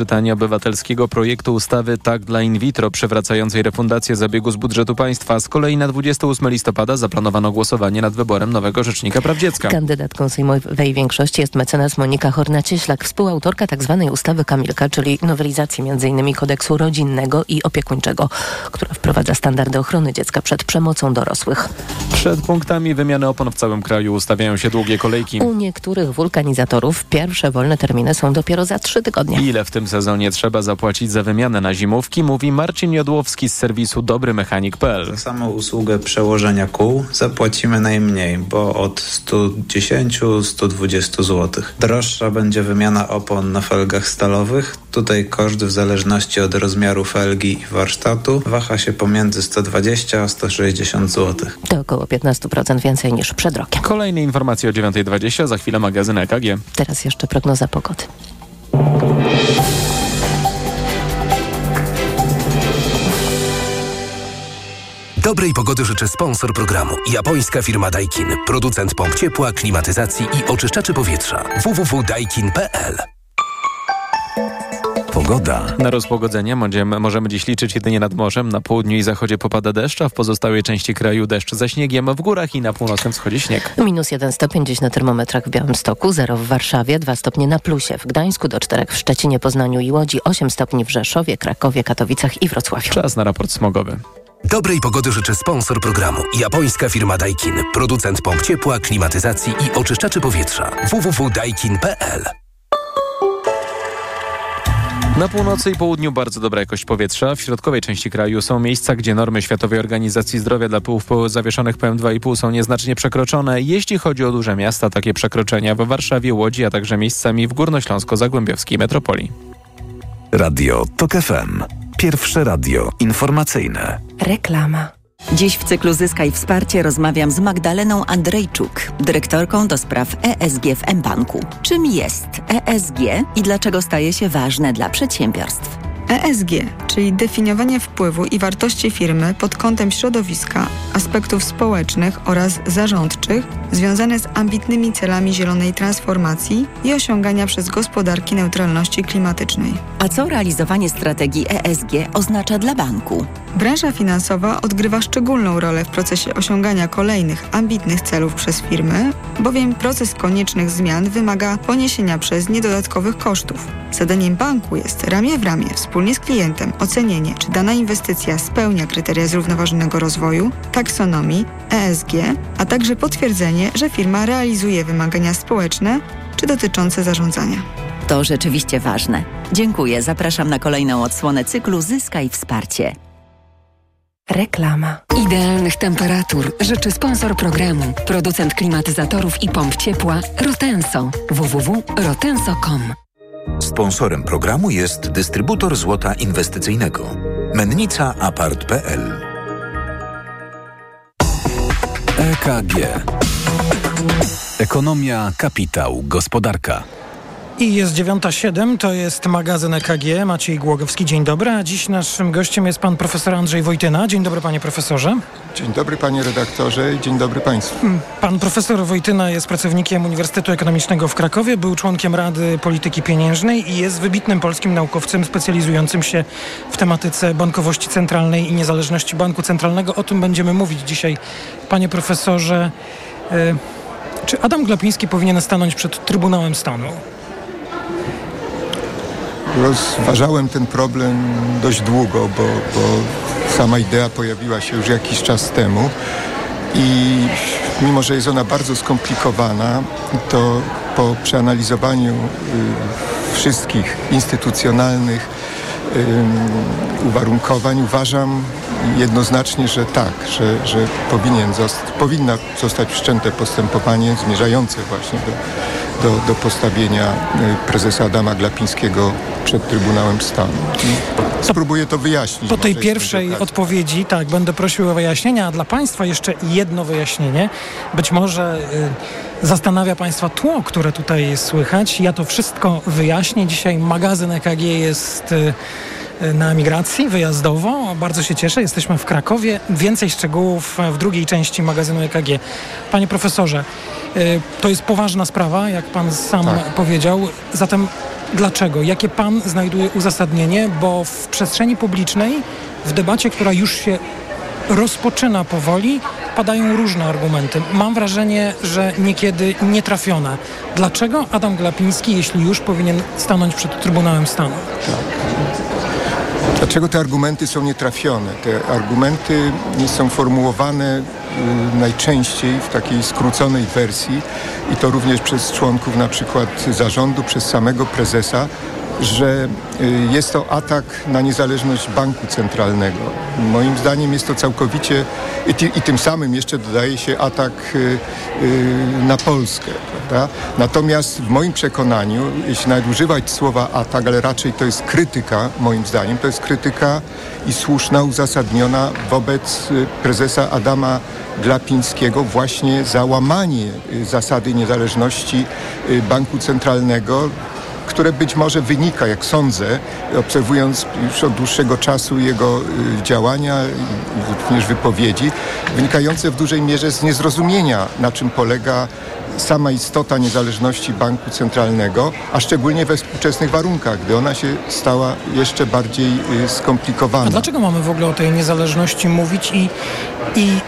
Czytanie obywatelskiego projektu ustawy Tak dla in vitro przywracającej refundację zabiegu z budżetu państwa. Z kolei na 28 listopada zaplanowano głosowanie nad wyborem nowego Rzecznika Praw Dziecka. Kandydatką sejmowej większości jest mecenas Monika Horna-Cieślak, współautorka tzw. Tak ustawy Kamilka, czyli nowelizacji m.in. kodeksu rodzinnego i opiekuńczego, która wprowadza standardy ochrony dziecka przed przemocą dorosłych. Przed punktami wymiany opon w całym kraju ustawiają się długie kolejki. U niektórych wulkanizatorów pierwsze wolne terminy są dopiero za trzy tygodnie. Ile w tym sezonie trzeba zapłacić za wymianę na zimówki, mówi Marcin Jodłowski z serwisu dobrymechanik.pl. Za samą usługę przełożenia kół zapłacimy najmniej, bo od 110-120 zł. Droższa będzie wymiana opon na felgach stalowych. Tutaj koszt w zależności od rozmiaru felgi i warsztatu waha się pomiędzy 120 a 160 zł. To około 15% więcej niż przed rokiem. Kolejne informacje o 9.20, za chwilę magazyn EKG. Teraz jeszcze prognoza pogody. Dobrej pogody życzy sponsor programu. Japońska firma Daikin. Producent pomp ciepła, klimatyzacji i oczyszczaczy powietrza. www.daikin.pl Pogoda. Na rozpogodzenie możemy, możemy dziś liczyć jedynie nad morzem. Na południu i zachodzie popada deszcz, a w pozostałej części kraju deszcz ze śniegiem. W górach i na północnym wschodzie śnieg. Minus 1 stopień dziś na termometrach w Białymstoku, 0 w Warszawie, 2 stopnie na plusie. W Gdańsku do 4 w Szczecinie, Poznaniu i Łodzi, 8 stopni w Rzeszowie, Krakowie, Katowicach i Wrocławiu. Czas na raport smogowy. Dobrej pogody życzy sponsor programu. Japońska firma Daikin. Producent pomp ciepła, klimatyzacji i oczyszczaczy powietrza. www.daikin.pl Na północy i południu bardzo dobra jakość powietrza. W środkowej części kraju są miejsca, gdzie normy Światowej Organizacji Zdrowia dla pyłów zawieszonych PM2,5 są nieznacznie przekroczone. Jeśli chodzi o duże miasta, takie przekroczenia w Warszawie, Łodzi, a także miejscami w Górnośląsko-Zagłębiowskiej metropolii. Radio TOK FM. Pierwsze radio informacyjne. Reklama. Dziś w cyklu Zyskaj Wsparcie rozmawiam z Magdaleną Andrejczuk, dyrektorką do spraw ESG w mBanku. Czym jest ESG i dlaczego staje się ważne dla przedsiębiorstw? ESG, czyli definiowanie wpływu i wartości firmy pod kątem środowiska, aspektów społecznych oraz zarządczych związane z ambitnymi celami zielonej transformacji i osiągania przez gospodarki neutralności klimatycznej. A co realizowanie strategii ESG oznacza dla banku? Branża finansowa odgrywa szczególną rolę w procesie osiągania kolejnych ambitnych celów przez firmy, bowiem proces koniecznych zmian wymaga poniesienia przez nie dodatkowych kosztów. Zadaniem banku jest ramię w ramię wspólnie z klientem ocenienie, czy dana inwestycja spełnia kryteria zrównoważonego rozwoju, taksonomii, ESG, a także potwierdzenie, że firma realizuje wymagania społeczne czy dotyczące zarządzania. To rzeczywiście ważne. Dziękuję. Zapraszam na kolejną odsłonę cyklu Zyskaj Wsparcie. Reklama. Idealnych temperatur życzy sponsor programu, producent klimatyzatorów i pomp ciepła Rotenso. www.rotenso.com Sponsorem programu jest dystrybutor złota inwestycyjnego. Mennica Apart.pl EKG Ekonomia, kapitał, gospodarka. I jest 9.07, to jest magazyn EKG. Maciej Głogowski, dzień dobry. A dziś naszym gościem jest pan profesor Andrzej Wojtyna. Dzień dobry panie profesorze. Dzień dobry panie redaktorze i dzień dobry państwu. Pan profesor Wojtyna jest pracownikiem Uniwersytetu Ekonomicznego w Krakowie, był członkiem Rady Polityki Pieniężnej i jest wybitnym polskim naukowcem specjalizującym się w tematyce bankowości centralnej i niezależności banku centralnego. O tym będziemy mówić dzisiaj, panie profesorze. Y, czy Adam Glapiński powinien stanąć przed Trybunałem Stanu? Rozważałem ten problem dość długo, bo, bo sama idea pojawiła się już jakiś czas temu. I mimo, że jest ona bardzo skomplikowana, to po przeanalizowaniu y, wszystkich instytucjonalnych y, uwarunkowań uważam jednoznacznie, że tak, że, że powinien zost powinna zostać wszczęte postępowanie zmierzające właśnie do, do, do postawienia y, prezesa Adama Glapińskiego przed Trybunałem Stanu. Spróbuję to wyjaśnić. Po tej pierwszej odpowiedzi, tak, będę prosił o wyjaśnienia, a dla Państwa jeszcze jedno wyjaśnienie. Być może y, zastanawia Państwa tło, które tutaj słychać. Ja to wszystko wyjaśnię. Dzisiaj magazyn EKG jest... Y, na migracji wyjazdowo. Bardzo się cieszę. Jesteśmy w Krakowie. Więcej szczegółów w drugiej części magazynu EKG. Panie profesorze, y, to jest poważna sprawa, jak pan sam Tak. powiedział. Zatem Dlaczego? Jakie pan znajduje uzasadnienie? Bo w przestrzeni publicznej, w debacie, która już się rozpoczyna powoli, padają różne argumenty. Mam wrażenie, że niekiedy nietrafione. Dlaczego Adam Glapiński, jeśli już, powinien stanąć przed Trybunałem Stanu? Dlaczego te argumenty są nietrafione? Te argumenty są formułowane y, najczęściej w takiej skróconej wersji i to również przez członków na przykład zarządu, przez samego prezesa, że y, jest to atak na niezależność banku centralnego. Moim zdaniem jest to całkowicie i, i tym samym jeszcze dodaje się atak y, y, na Polskę. Prawda? Natomiast w moim przekonaniu, jeśli nawet używać słowa atak, ale raczej to jest krytyka, moim zdaniem, to jest krytyka i słuszna, uzasadniona wobec prezesa Adama Glapińskiego właśnie za łamanie zasady niezależności banku centralnego które być może wynika, jak sądzę, obserwując już od dłuższego czasu jego y, działania, również wypowiedzi, wynikające w dużej mierze z niezrozumienia, na czym polega sama istota niezależności banku centralnego, a szczególnie we współczesnych warunkach, gdy ona się stała jeszcze bardziej y, skomplikowana. A dlaczego mamy w ogóle o tej niezależności mówić i, i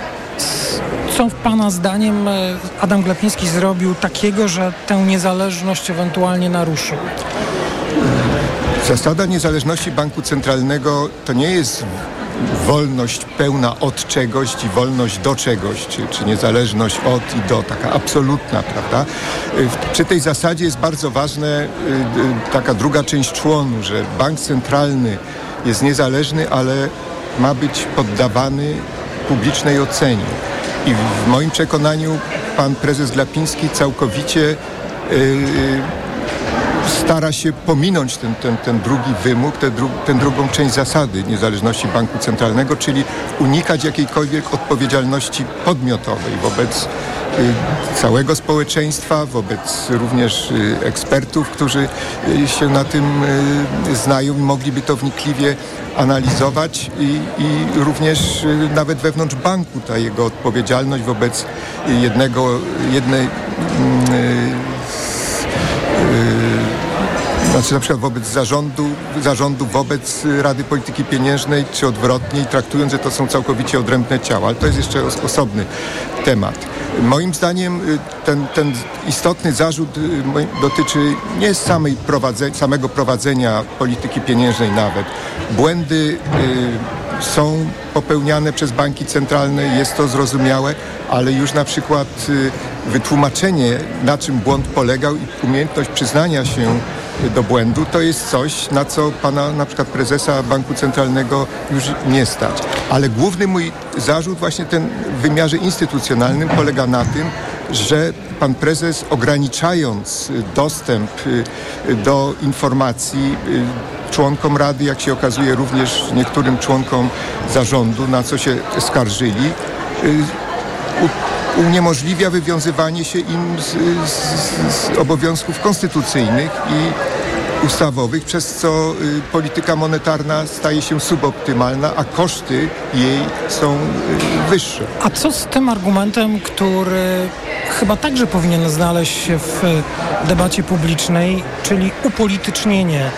co Pana zdaniem e, Adam Glapiński zrobił takiego, że tę niezależność ewentualnie naruszył? Zasada niezależności banku centralnego to nie jest wolność pełna od czegoś i wolność do czegoś, czy, czy niezależność od i do, taka absolutna, prawda? Przy tej zasadzie jest bardzo ważna y, taka druga część członu, że bank centralny jest niezależny, ale ma być poddawany publicznej ocenie. I w moim przekonaniu pan prezes Glapiński całkowicie yy, stara się pominąć ten, ten, ten drugi wymóg, tę dru, drugą część zasady niezależności banku centralnego, czyli unikać jakiejkolwiek odpowiedzialności podmiotowej wobec y, całego społeczeństwa, wobec również y, ekspertów, którzy y, się na tym znają i mogliby to wnikliwie analizować i, i również nawet wewnątrz banku ta jego odpowiedzialność wobec jednego, jednej znaczy na przykład wobec zarządu, zarządu wobec Rady Polityki Pieniężnej, czy odwrotnie, traktując, że to są całkowicie odrębne ciała, ale to jest jeszcze osobny temat. Moim zdaniem y, ten, ten istotny zarzut y, dotyczy nie samej samego prowadzenia polityki pieniężnej nawet. Błędy y, są popełniane przez banki centralne, jest to zrozumiałe, ale już na przykład wytłumaczenie, na czym błąd polegał i umiejętność przyznania się do błędu, to jest coś, na co pana na przykład prezesa Banku Centralnego już nie stać. Ale główny mój zarzut właśnie ten w wymiarze instytucjonalnym polega na tym, że pan prezes ograniczając dostęp y, do informacji y, członkom Rady, jak się okazuje również niektórym członkom zarządu, na co się skarżyli, y, uniemożliwia wywiązywanie się im z, z, z obowiązków konstytucyjnych i ustawowych, przez co y, polityka monetarna staje się suboptymalna, a koszty jej są y, wyższe. A co z tym argumentem, który chyba także powinien znaleźć się w debacie publicznej, czyli upolitycznienie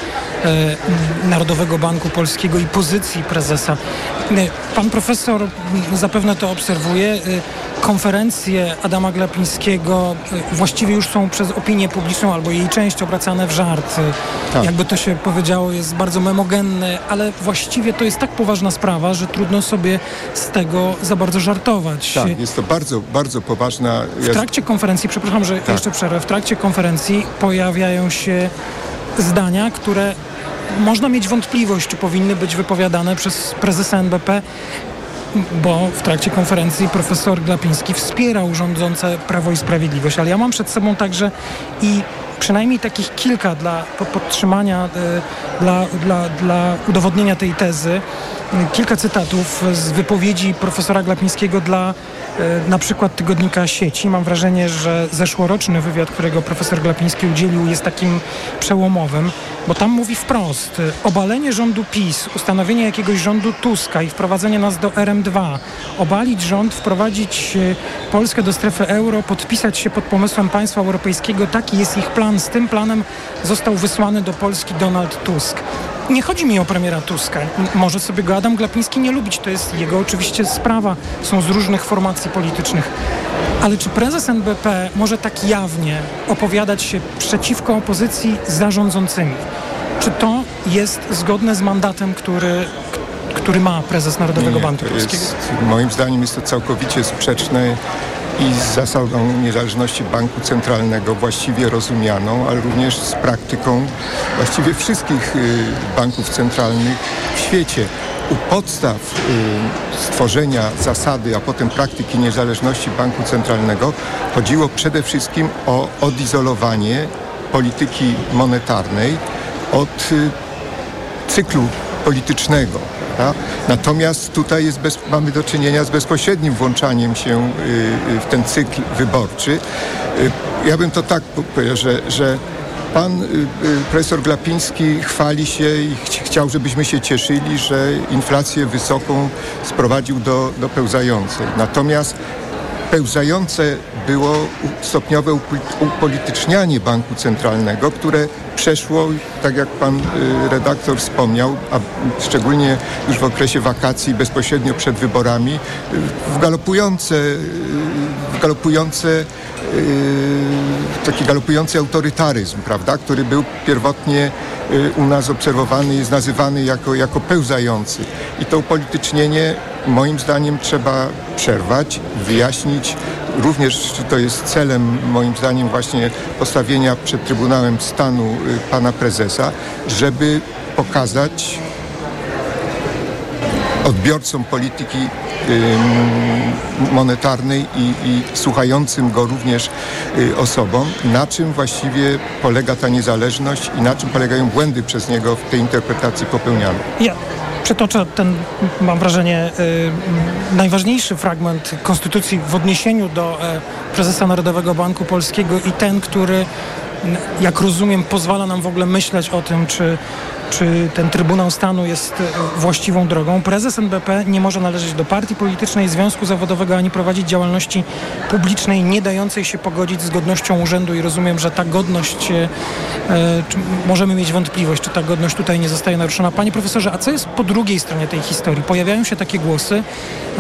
Narodowego Banku Polskiego i pozycji prezesa. E, pan profesor zapewne to obserwuje. E, konferencje Adama Glapińskiego właściwie już są przez opinię publiczną albo jej część obracane w żart. Tak. Jakby to się powiedziało, jest bardzo memogenny, ale właściwie to jest tak poważna sprawa, że trudno sobie z tego za bardzo żartować. Tak, jest to bardzo, bardzo poważna... W trakcie konferencji, przepraszam, że tak. jeszcze przerwę, w trakcie konferencji pojawiają się zdania, które można mieć wątpliwość, czy powinny być wypowiadane przez prezesa NBP bo w trakcie konferencji profesor Glapiński wspierał rządzące Prawo i Sprawiedliwość, ale ja mam przed sobą także i przynajmniej takich kilka dla podtrzymania, e, dla, dla, dla udowodnienia tej tezy, kilka cytatów z wypowiedzi profesora Glapińskiego dla e, na przykład tygodnika sieci. Mam wrażenie, że zeszłoroczny wywiad, którego profesor Glapiński udzielił jest takim przełomowym, bo tam mówi wprost obalenie rządu PiS, ustanowienie jakiegoś rządu Tuska i wprowadzenie nas do RM2, obalić rząd, wprowadzić e, Polskę do strefy euro, podpisać się pod pomysłem państwa europejskiego, taki jest ich plan plan. Z tym planem został wysłany do Polski Donald Tusk. Nie chodzi mi o premiera Tuska. Może sobie go Adam Glapiński nie lubić, to jest jego oczywiście sprawa. Są z różnych formacji politycznych. Ale czy prezes NBP może tak jawnie opowiadać się przeciwko opozycji zarządzącymi? Czy to jest zgodne z mandatem, który, który ma prezes Narodowego Nie, Banku Polskiego? jest, moim zdaniem jest to całkowicie sprzeczne i z zasadą niezależności banku centralnego właściwie rozumianą, ale również z praktyką właściwie wszystkich y, banków centralnych w świecie. U podstaw y, stworzenia zasady, a potem praktyki niezależności banku centralnego chodziło przede wszystkim o odizolowanie polityki monetarnej od y, cyklu politycznego. Natomiast tutaj jest bez, mamy do czynienia z bezpośrednim włączaniem się y, y, w ten cykl wyborczy. Y, Ja bym to tak powiedział, że, że pan profesor Glapiński chwali się i ch chciał, żebyśmy się cieszyli, że inflację wysoką sprowadził do, do pełzającej. Natomiast pełzające było stopniowe upo- upolitycznianie banku centralnego, które przeszło, tak jak pan y, redaktor wspomniał, a szczególnie już w okresie wakacji, bezpośrednio przed wyborami, y, w galopujące, y, w galopujące y, taki galopujący autorytaryzm, prawda, który był pierwotnie y, u nas obserwowany, jest nazywany jako, jako pełzający. I to upolitycznienie moim zdaniem trzeba przerwać, wyjaśnić. Również to jest celem moim zdaniem właśnie postawienia przed Trybunałem Stanu y, pana prezesa, żeby pokazać odbiorcom polityki monetarnej i, i słuchającym go również y, osobom, na czym właściwie polega ta niezależność i na czym polegają błędy przez niego w tej interpretacji popełniane. Ja przytoczę ten, mam wrażenie, y, najważniejszy fragment Konstytucji w odniesieniu do e, prezesa Narodowego Banku Polskiego i ten, który, jak rozumiem, pozwala nam w ogóle myśleć o tym, czy, czy ten Trybunał Stanu jest e, właściwą drogą. Prezes NBP nie może należeć do partii politycznej, związku zawodowego, ani prowadzić działalności publicznej nie dającej się pogodzić z godnością urzędu i rozumiem, że ta godność, e, e, możemy mieć wątpliwość, czy ta godność tutaj nie zostaje naruszona. Panie profesorze, a co jest po drugiej stronie tej historii? Pojawiają się takie głosy,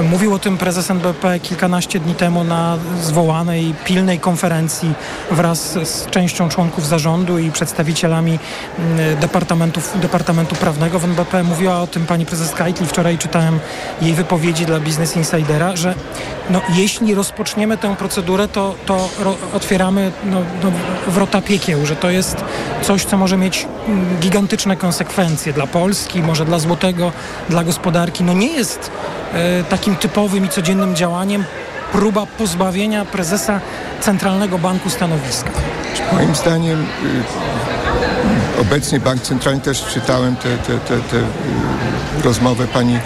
mówił o tym prezes NBP kilkanaście dni temu na zwołanej pilnej konferencji wraz z częścią członków zarządu i przedstawicielami mm, departamentów, Departamentu Prawnego w NBP. Mówiła o tym pani prezes Kajtli. Wczoraj czytałem jej wypowiedzi dla Business Insidera, że no, jeśli rozpoczniemy tę procedurę, to, to otwieramy no, no, wrota piekieł, że to jest coś, co może mieć mm, gigantyczne konsekwencje dla Polski, może dla złotego, dla gospodarki. No nie jest e, takim typowym i codziennym działaniem próba pozbawienia prezesa Centralnego Banku stanowiska. Moim zdaniem y, obecnie Bank Centralny, też czytałem tę te, te, te, y, rozmowę pani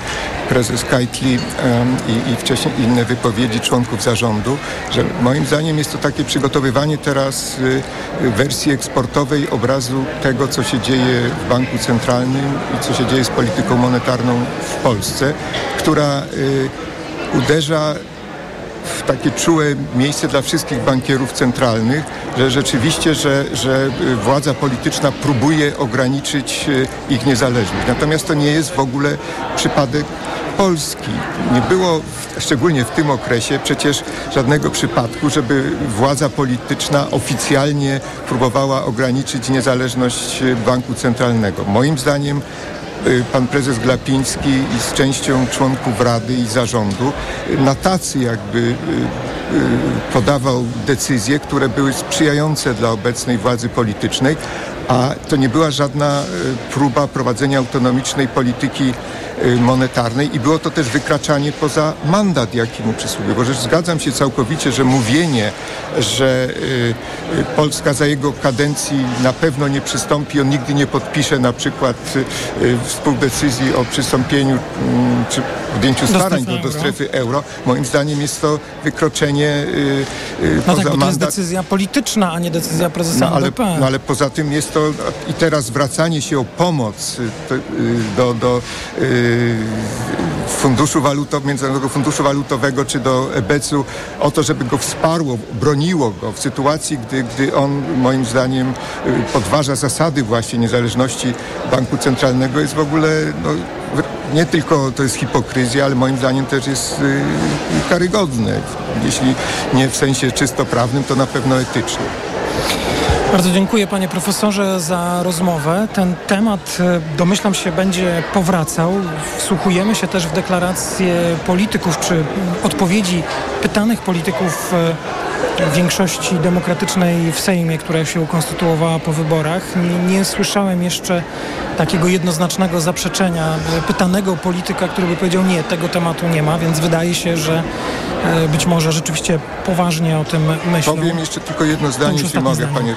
prezes Kajtli em, i, i wcześniej inne wypowiedzi członków zarządu, że moim zdaniem jest to takie przygotowywanie teraz y, y, wersji eksportowej obrazu tego, co się dzieje w Banku Centralnym i co się dzieje z polityką monetarną w Polsce, która y, uderza w takie czułe miejsce dla wszystkich bankierów centralnych, że rzeczywiście, że, że y, władza polityczna próbuje ograniczyć y, ich niezależność. Natomiast to nie jest w ogóle przypadek Polski. Nie było, szczególnie w tym okresie, przecież żadnego przypadku, żeby władza polityczna oficjalnie próbowała ograniczyć niezależność y, banku centralnego. Moim zdaniem pan prezes Glapiński i z częścią członków Rady i zarządu y, na tacy jakby y, y, podawał decyzje, które były sprzyjające dla obecnej władzy politycznej, a to nie była żadna y, próba prowadzenia autonomicznej polityki y, monetarnej i było to też wykraczanie poza mandat, jaki mu przysługuje. Bo rzecz zgadzam się całkowicie, że mówienie, że y, Polska za jego kadencji na pewno nie przystąpi, on nigdy nie podpisze na przykład współdecyzji o przystąpieniu mm, czy podjęciu starań do, do strefy euro. Moim zdaniem jest to wykroczenie y, No poza tak, bo to jest mandat decyzja polityczna, a nie decyzja prezesa no ale, no ale poza tym jest to to i teraz zwracanie się o pomoc do, do Funduszu Waluto, Międzynarodowego Funduszu Walutowego czy do EBC-u o to, żeby go wsparło, broniło go w sytuacji, gdy, gdy on moim zdaniem podważa zasady właśnie niezależności banku centralnego jest w ogóle no, nie tylko to jest hipokryzja, ale moim zdaniem też jest karygodne. Jeśli nie w sensie czysto prawnym, to na pewno etycznym. Bardzo dziękuję panie profesorze za rozmowę. Ten temat e, domyślam się będzie powracał. Wsłuchujemy się też w deklaracje polityków czy odpowiedzi pytanych polityków e, większości demokratycznej w Sejmie, która się ukonstytuowała po wyborach. Nie, nie, słyszałem jeszcze takiego jednoznacznego zaprzeczenia pytanego polityka, który by powiedział nie, tego tematu nie ma, więc wydaje się, że e, być może rzeczywiście poważnie o tym myślą. Powiem jeszcze tylko jedno zdanie, jeśli mogę, zdanie. panie.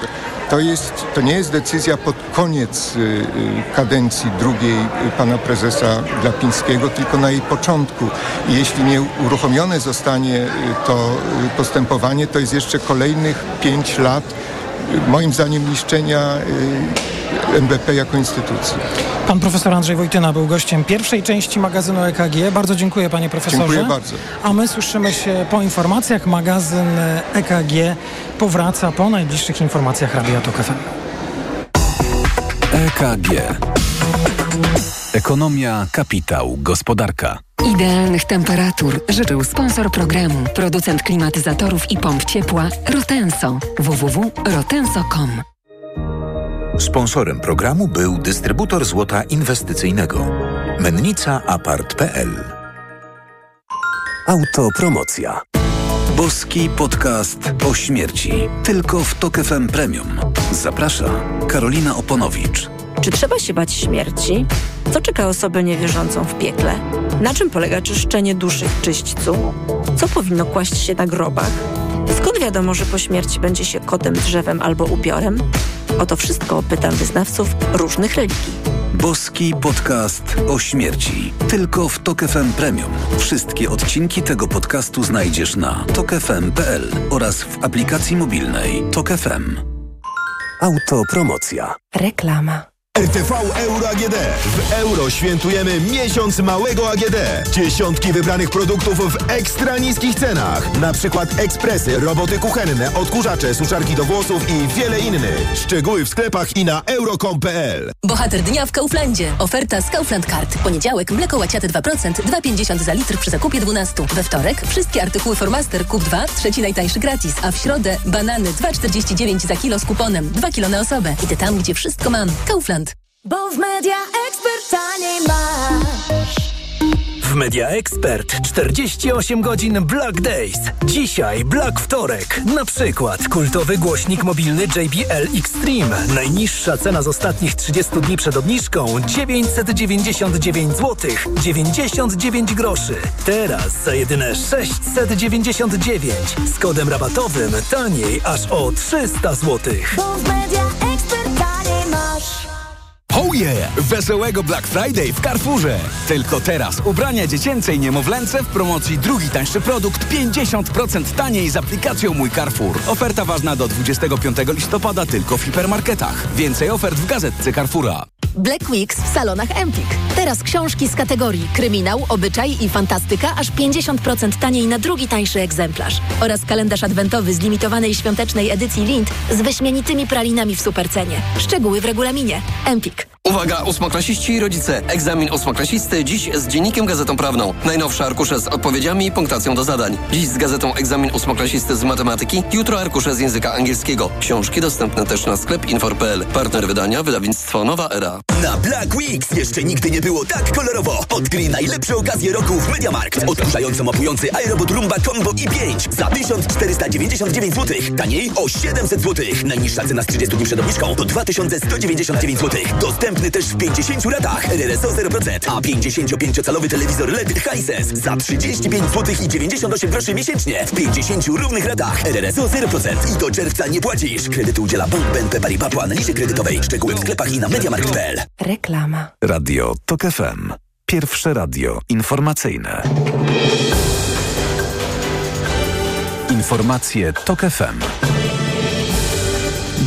To, jest, to nie jest decyzja pod koniec y, y, kadencji drugiej y, pana prezesa Glapińskiego, tylko na jej początku. I jeśli nie uruchomione zostanie to postępowanie, to jest jeszcze kolejnych pięć lat moim zdaniem niszczenia NBP jako instytucji. Pan profesor Andrzej Wojtyna był gościem pierwszej części magazynu EKG. Bardzo dziękuję panie profesorze. Dziękuję bardzo. A my słyszymy się po informacjach. Magazyn EKG powraca po najbliższych informacjach Radia Tok FM. EKG. Ekonomia, kapitał, gospodarka. Idealnych temperatur życzył sponsor programu, producent klimatyzatorów i pomp ciepła Rotenso. www.rotenso.com Sponsorem programu był dystrybutor złota inwestycyjnego. Mennica Apart.pl Autopromocja. Boski podcast o śmierci. Tylko w Tok FM Premium. Zaprasza Karolina Oponowicz. Czy trzeba się bać śmierci? Co czeka osobę niewierzącą w piekle? Na czym polega czyszczenie duszy w czyśćcu? Co powinno kłaść się na grobach? Skąd wiadomo, że po śmierci będzie się kotem, drzewem albo upiorem? O to wszystko pytam wyznawców różnych religii. Boski podcast o śmierci. Tylko w Tok FM Premium. Wszystkie odcinki tego podcastu znajdziesz na tokefm.pl oraz w aplikacji mobilnej Tok FM. Autopromocja. Reklama. RTV Euro AGD. W euro świętujemy miesiąc małego AGD. Dziesiątki wybranych produktów w ekstra niskich cenach. Na przykład ekspresy, roboty kuchenne, odkurzacze, suszarki do włosów i wiele innych. Szczegóły w sklepach i na euro.com.pl. Bohater dnia w Kauflandzie. Oferta z Kaufland Card. Poniedziałek mleko łaciate 2%, 2,50 za litr przy zakupie 12. We wtorek wszystkie artykuły Formaster kup 2, trzeci najtańszy gratis. A w środę banany 2,49 za kilo z kuponem. 2 kilo na osobę. Idę tam, gdzie wszystko mam. Kaufland. Bo w Media Expert taniej masz. W Media Expert 48 godzin Black Days. Dzisiaj Black Wtorek. Na przykład kultowy głośnik mobilny JBL Extreme. Najniższa cena z ostatnich 30 dni przed obniżką 999 zł 99 groszy. Teraz za jedyne 699 z kodem rabatowym taniej aż o 300 zł. Bo w Media. Oh yeah! Wesołego Black Friday w Carrefourze! Tylko teraz ubrania dziecięce i niemowlęce w promocji drugi tańszy produkt 50% taniej z aplikacją Mój Carrefour. Oferta ważna do 25 listopada tylko w hipermarketach. Więcej ofert w gazetce Carrefoura. Black Weeks w salonach Empik. Teraz książki z kategorii kryminał, obyczaj i fantastyka aż 50% taniej na drugi tańszy egzemplarz. Oraz kalendarz adwentowy z limitowanej świątecznej edycji Lind z wyśmienitymi pralinami w supercenie. Szczegóły w regulaminie. Empik. Uwaga, ósmoklasiści i rodzice. Egzamin ósmoklasisty dziś z Dziennikiem Gazetą Prawną. Najnowsze arkusze z odpowiedziami i punktacją do zadań. Dziś z gazetą Egzamin ósmoklasisty z matematyki, jutro arkusze z języka angielskiego. Książki dostępne też na sklep infor.pl. Partner wydania, wydawnictwo Nowa Era. Na Black Weeks jeszcze nigdy nie było tak kolorowo. Odkryj najlepsze okazje roku w Mediamarkt. Odkurzająco mapujący iRobot Rumba Combo i5 za 1499 zł. Taniej o 700 zł. Najniższa cena z 30 dni przed obniżką to 2199 zł. Dostępny też w 50 latach. RRSO 0%, a 55-calowy telewizor LED Hisense za 35 zł i 98 groszy miesięcznie w 50 równych ratach. RRSO 0% i do czerwca nie płacisz. Kredyt udziela Bank BNP Paribas po analizie kredytowej. Szczegóły w sklepach i na mediamarkt.pl. Reklama. Radio TOK FM. Pierwsze radio informacyjne. Informacje TOK FM.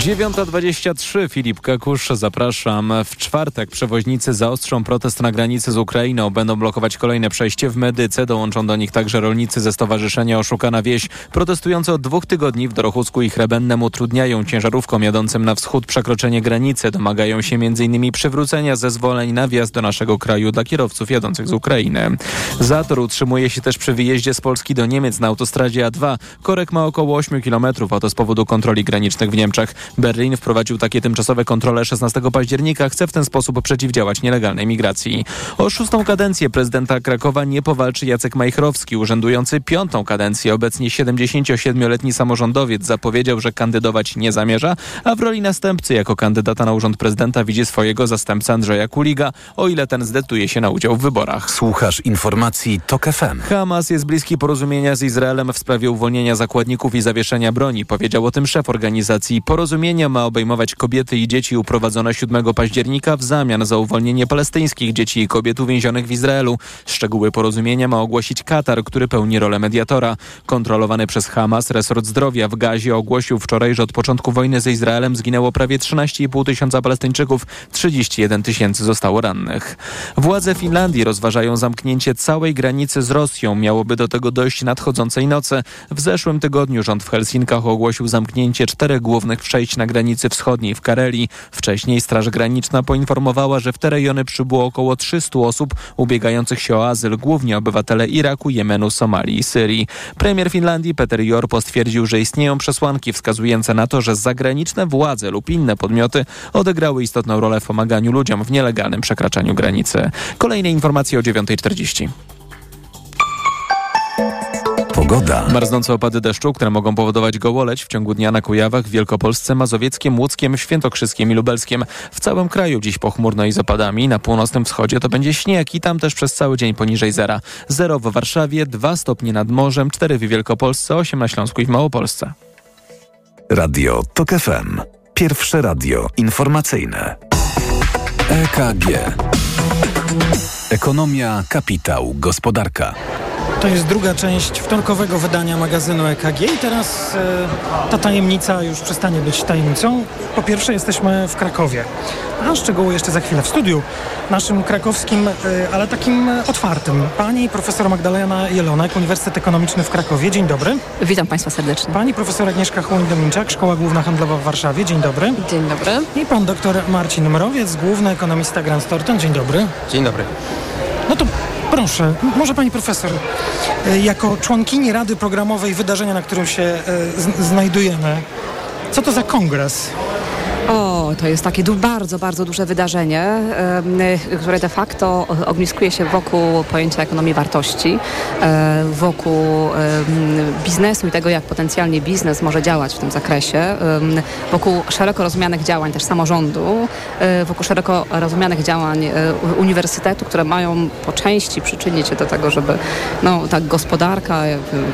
9.23 Filip Kakusz, zapraszam. W czwartek przewoźnicy zaostrzą protest na granicy z Ukrainą. Będą blokować kolejne przejście w Medyce. Dołączą do nich także rolnicy ze Stowarzyszenia Oszukana Wieś. Protestujący od dwóch tygodni w Dorochusku i Chrebennem utrudniają ciężarówkom jadącym na wschód przekroczenie granicy. Domagają się m.in. przywrócenia zezwoleń na wjazd do naszego kraju dla kierowców jadących z Ukrainy. Zator utrzymuje się też przy wyjeździe z Polski do Niemiec na autostradzie A2. Korek ma około 8 km, a to z powodu kontroli granicznych w Niemczech. Berlin wprowadził takie tymczasowe kontrole 16 października. Chce w ten sposób przeciwdziałać nielegalnej migracji. O szóstą kadencję prezydenta Krakowa nie powalczy Jacek Majchrowski, urzędujący piątą kadencję. Obecnie 77-letni samorządowiec zapowiedział, że kandydować nie zamierza, a w roli następcy jako kandydata na urząd prezydenta widzi swojego zastępcę Andrzeja Kuliga, o ile ten zdecyduje się na udział w wyborach. Słuchasz informacji TOK FM. Hamas jest bliski porozumienia z Izraelem w sprawie uwolnienia zakładników i zawieszenia broni. Powiedział o tym szef organizacji. Porozumienie ma obejmować kobiety i dzieci uprowadzone 7 października w zamian za uwolnienie palestyńskich dzieci i kobiet uwięzionych w Izraelu. Szczegóły porozumienia ma ogłosić Katar, który pełni rolę mediatora. Kontrolowany przez Hamas resort zdrowia w Gazie ogłosił wczoraj, że od początku wojny z Izraelem zginęło prawie 13,5 tysiąca Palestyńczyków, 31 tysięcy zostało rannych. Władze Finlandii rozważają zamknięcie całej granicy z Rosją. Miałoby do tego dojść nadchodzącej nocy. W zeszłym tygodniu rząd w Helsinkach ogłosił zamknięcie czterech głównych przejść na granicy wschodniej w Karelii. Wcześniej Straż Graniczna poinformowała, że w te rejony przybyło około 300 osób ubiegających się o azyl, głównie obywatele Iraku, Jemenu, Somalii i Syrii. Premier Finlandii Peter Jorpo stwierdził, że istnieją przesłanki wskazujące na to, że zagraniczne władze lub inne podmioty odegrały istotną rolę w pomaganiu ludziom w nielegalnym przekraczaniu granicy. Kolejne informacje o 9.40. Pogoda. Marznące opady deszczu, które mogą powodować gołoleć w ciągu dnia na Kujawach, Wielkopolsce, Mazowieckiem, Łódzkiem, Świętokrzyskiem i Lubelskiem. W całym kraju dziś pochmurno i z opadami. Na północnym wschodzie to będzie śnieg i tam też przez cały dzień poniżej zera. Zero w Warszawie, 2 stopnie nad morzem, 4 w Wielkopolsce, 8 na Śląsku i w Małopolsce. Radio TOK FM. Pierwsze radio informacyjne. EKG. Ekonomia, kapitał, gospodarka. To jest druga część wtorkowego wydania magazynu EKG i teraz e, ta tajemnica już przestanie być tajemnicą. Po pierwsze jesteśmy w Krakowie, a szczegóły jeszcze za chwilę w studiu naszym krakowskim, e, ale takim otwartym. Pani profesor Magdalena Jelonek, Uniwersytet Ekonomiczny w Krakowie. Dzień dobry. Witam Państwa serdecznie. Pani profesor Agnieszka Chłoń-Dominczak, Szkoła Główna Handlowa w Warszawie. Dzień dobry. Dzień dobry. I pan doktor Marcin Mrowiec, główny ekonomista Grant Thornton. Dzień dobry. Dzień dobry. No to proszę, może pani profesor, e, jako członkini Rady Programowej wydarzenia, na którym się e, znajdujemy, co to za kongres? O, to jest takie bardzo, bardzo duże wydarzenie, y, które de facto ogniskuje się wokół pojęcia ekonomii wartości, e, wokół biznesu i tego, jak potencjalnie biznes może działać w tym zakresie, wokół szeroko rozumianych działań też samorządu, e, wokół szeroko rozumianych działań e, uniwersytetu, które mają po części przyczynić się do tego, żeby no, ta gospodarka,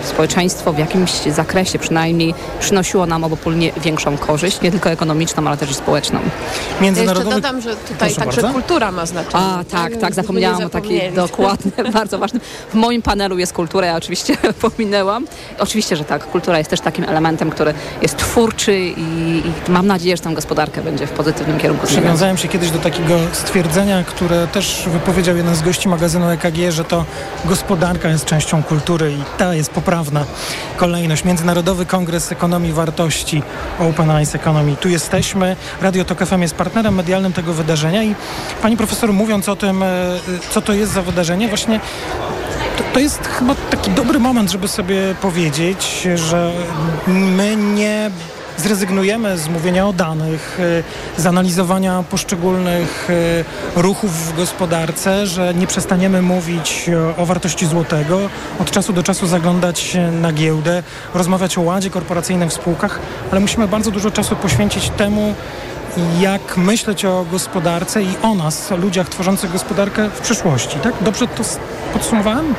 społeczeństwo w jakimś zakresie przynajmniej przynosiło nam obopólnie większą korzyść, nie tylko ekonomiczną, ale też społeczną. Międzynarodowy... Jeszcze dodam, że tutaj Proszę także bardzo. kultura ma znaczenie. A, tak, tak, zapomniałam o takiej dokładnie, bardzo ważnym. W moim panelu jest kultura, ja oczywiście pominęłam. Oczywiście, że tak, kultura jest też takim elementem, który jest twórczy i, i mam nadzieję, że tę gospodarkę będzie w pozytywnym kierunku zmieniać. Przywiązałem się kiedyś do takiego stwierdzenia, które też wypowiedział jeden z gości magazynu EKG, że to gospodarka jest częścią kultury i ta jest poprawna kolejność. Międzynarodowy Kongres Ekonomii Wartości Open Eyes Economy. Tu jesteśmy. Radio Tok FM jest partnerem medialnym tego wydarzenia i pani profesor mówiąc o tym, e, co to jest za wydarzenie, właśnie to, to jest chyba taki dobry moment, żeby sobie powiedzieć, że my nie zrezygnujemy z mówienia o danych, y, z analizowania poszczególnych y, ruchów w gospodarce, że nie przestaniemy mówić o- o wartości złotego, od czasu do czasu zaglądać na giełdę, rozmawiać o ładzie korporacyjnym w spółkach, ale musimy bardzo dużo czasu poświęcić temu, jak myśleć o gospodarce i o nas, ludziach tworzących gospodarkę w przyszłości. Tak? Dobrze to podsumowałem?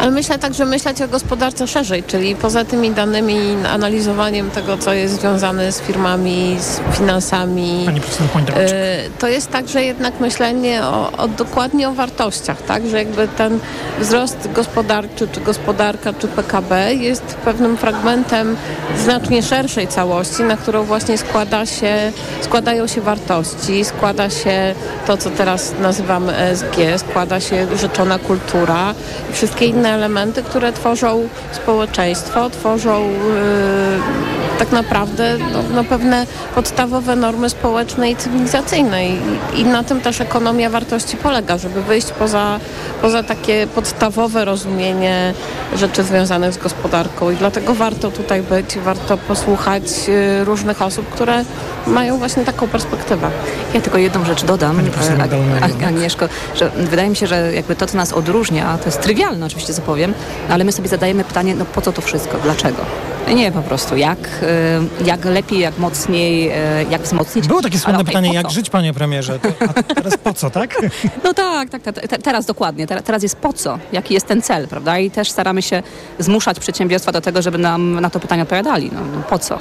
Ale myślę także myśleć o gospodarce szerzej, czyli poza tymi danymi, analizowaniem tego, co jest związane z firmami, z finansami. Pani profesor. Y, To jest także jednak myślenie o, o dokładnie o wartościach, tak? Że jakby ten wzrost gospodarczy, czy gospodarka, czy PKB jest pewnym fragmentem znacznie szerszej całości, na którą właśnie składa się, składają się wartości, składa się to, co teraz nazywamy ESG, składa się rzeczona kultura i wszystkie inne elementy, które tworzą społeczeństwo, tworzą yy, tak naprawdę no, no, pewne podstawowe normy społeczne i cywilizacyjne I, i na tym też ekonomia wartości polega, żeby wyjść poza, poza takie podstawowe rozumienie rzeczy związanych z gospodarką i dlatego warto tutaj być, warto posłuchać yy, różnych osób, które mają właśnie taką perspektywę. Ja tylko jedną rzecz dodam, e. Agnieszko, że wydaje mi się, że jakby to, co nas odróżnia, to jest trywialne oczywiście, co powiem, ale my sobie zadajemy pytanie, no po co to wszystko, dlaczego? Nie, po prostu, jak, e, jak lepiej, jak mocniej, e, jak wzmocnić. Było takie słynne okej, pytanie, jak żyć, panie premierze? A teraz po co, tak? No tak, tak, tak te, teraz dokładnie. Teraz, teraz jest po co? Jaki jest ten cel, prawda? I też staramy się zmuszać przedsiębiorstwa do tego, żeby nam na to pytanie odpowiadali. No, no po co?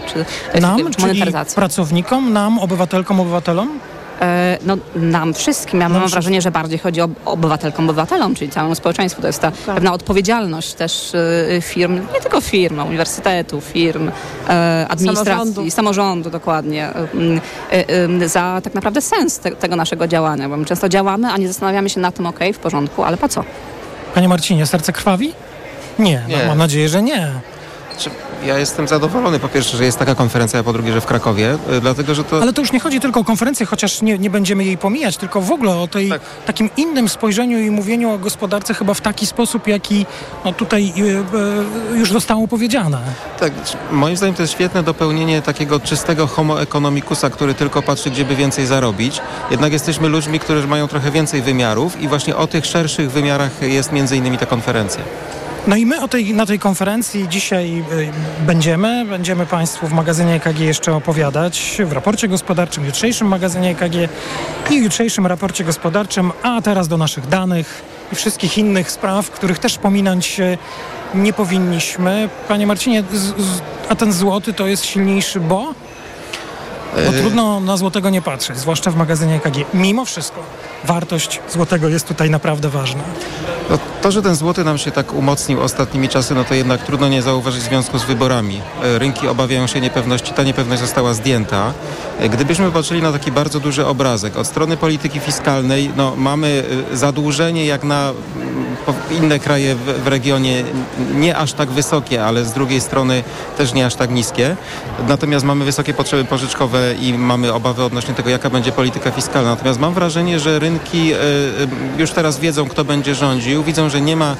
Czy Nam, jakby czyli pracownikom, nam, obywatelkom, obywatelom? E, No, nam wszystkim. Ja mam wrażenie, że bardziej chodzi o obywatelkom, obywatelom, czyli całemu społeczeństwu. To jest ta pewna odpowiedzialność też e, firm, nie tylko firm, uniwersytetów, firm, e, administracji, Samorządu. samorządu, dokładnie, za tak naprawdę sens te, tego naszego działania. Bo my często działamy, a nie zastanawiamy się na tym, okej, w porządku, ale po co? Panie Marcinie, serce krwawi? Nie, Nie. No, mam nadzieję, że nie. Ja jestem zadowolony po pierwsze, że jest taka konferencja, a po drugie, że w Krakowie, y, dlatego że to... Ale to już nie chodzi tylko o konferencję, chociaż nie, nie będziemy jej pomijać, tylko w ogóle o tej takim innym spojrzeniu i mówieniu o gospodarce chyba w taki sposób, jaki no, tutaj y, y, już zostało powiedziane. Tak, moim zdaniem to jest świetne dopełnienie takiego czystego homo economicusa, który tylko patrzy, gdzie by więcej zarobić. Jednak jesteśmy ludźmi, którzy mają trochę więcej wymiarów i właśnie o tych szerszych wymiarach jest między innymi ta konferencja. No i my o tej, na tej konferencji dzisiaj y, będziemy. Będziemy Państwu w magazynie EKG jeszcze opowiadać w raporcie gospodarczym, jutrzejszym magazynie EKG i jutrzejszym raporcie gospodarczym, a teraz do naszych danych i wszystkich innych spraw, których też pominąć się nie powinniśmy. Panie Marcinie, a ten złoty to jest silniejszy, bo? Bo E, trudno na złotego nie patrzeć, zwłaszcza w magazynie EKG. Mimo wszystko wartość złotego jest tutaj naprawdę ważna. No, to, że ten złoty nam się tak umocnił ostatnimi czasy, no to jednak trudno nie zauważyć w związku z wyborami. E, Rynki obawiają się niepewności, ta niepewność została zdjęta. E, Gdybyśmy patrzyli na taki bardzo duży obrazek, od strony polityki fiskalnej, no mamy zadłużenie jak na mm, inne kraje w regionie nie aż tak wysokie, ale z drugiej strony też nie aż tak niskie. Natomiast mamy wysokie potrzeby pożyczkowe i mamy obawy odnośnie tego, jaka będzie polityka fiskalna. Natomiast mam wrażenie, że rynki e, e, już teraz wiedzą, kto będzie rządził. Widzą, że nie ma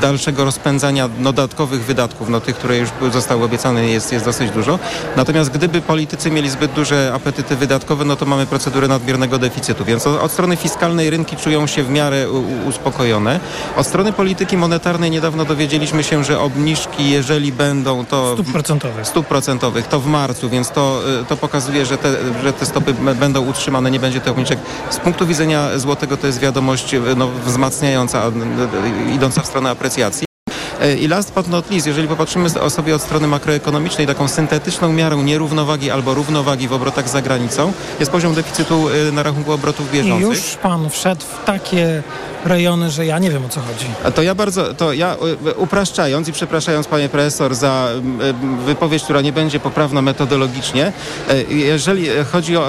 dalszego rozpędzania dodatkowych wydatków, no tych, które już zostały obiecane jest, jest dosyć dużo. Natomiast gdyby politycy mieli zbyt duże apetyty wydatkowe, no to mamy procedurę nadmiernego deficytu. Więc od, strony fiskalnej rynki czują się w miarę uspokojone. Od strony polityki monetarnej niedawno dowiedzieliśmy się, że obniżki, jeżeli będą, to... Stóp procentowych. Stóp procentowych, to w marcu, więc to, y, to pokazuje, że te, że te stopy będą utrzymane, nie będzie tych obniżek. Z punktu widzenia złotego to jest wiadomość y, no, wzmacniająca, y, y, idąca w stronę aprecjacji. E, I last but not least, jeżeli popatrzymy o sobie od strony makroekonomicznej, taką syntetyczną miarą nierównowagi albo równowagi w obrotach za granicą, jest poziom deficytu y, na rachunku obrotów I bieżących. już pan wszedł w takie rejony, że ja nie wiem o co chodzi. A To ja bardzo, to ja y, upraszczając i przepraszając panie profesor za wypowiedź, która nie będzie poprawna metodologicznie, jeżeli chodzi o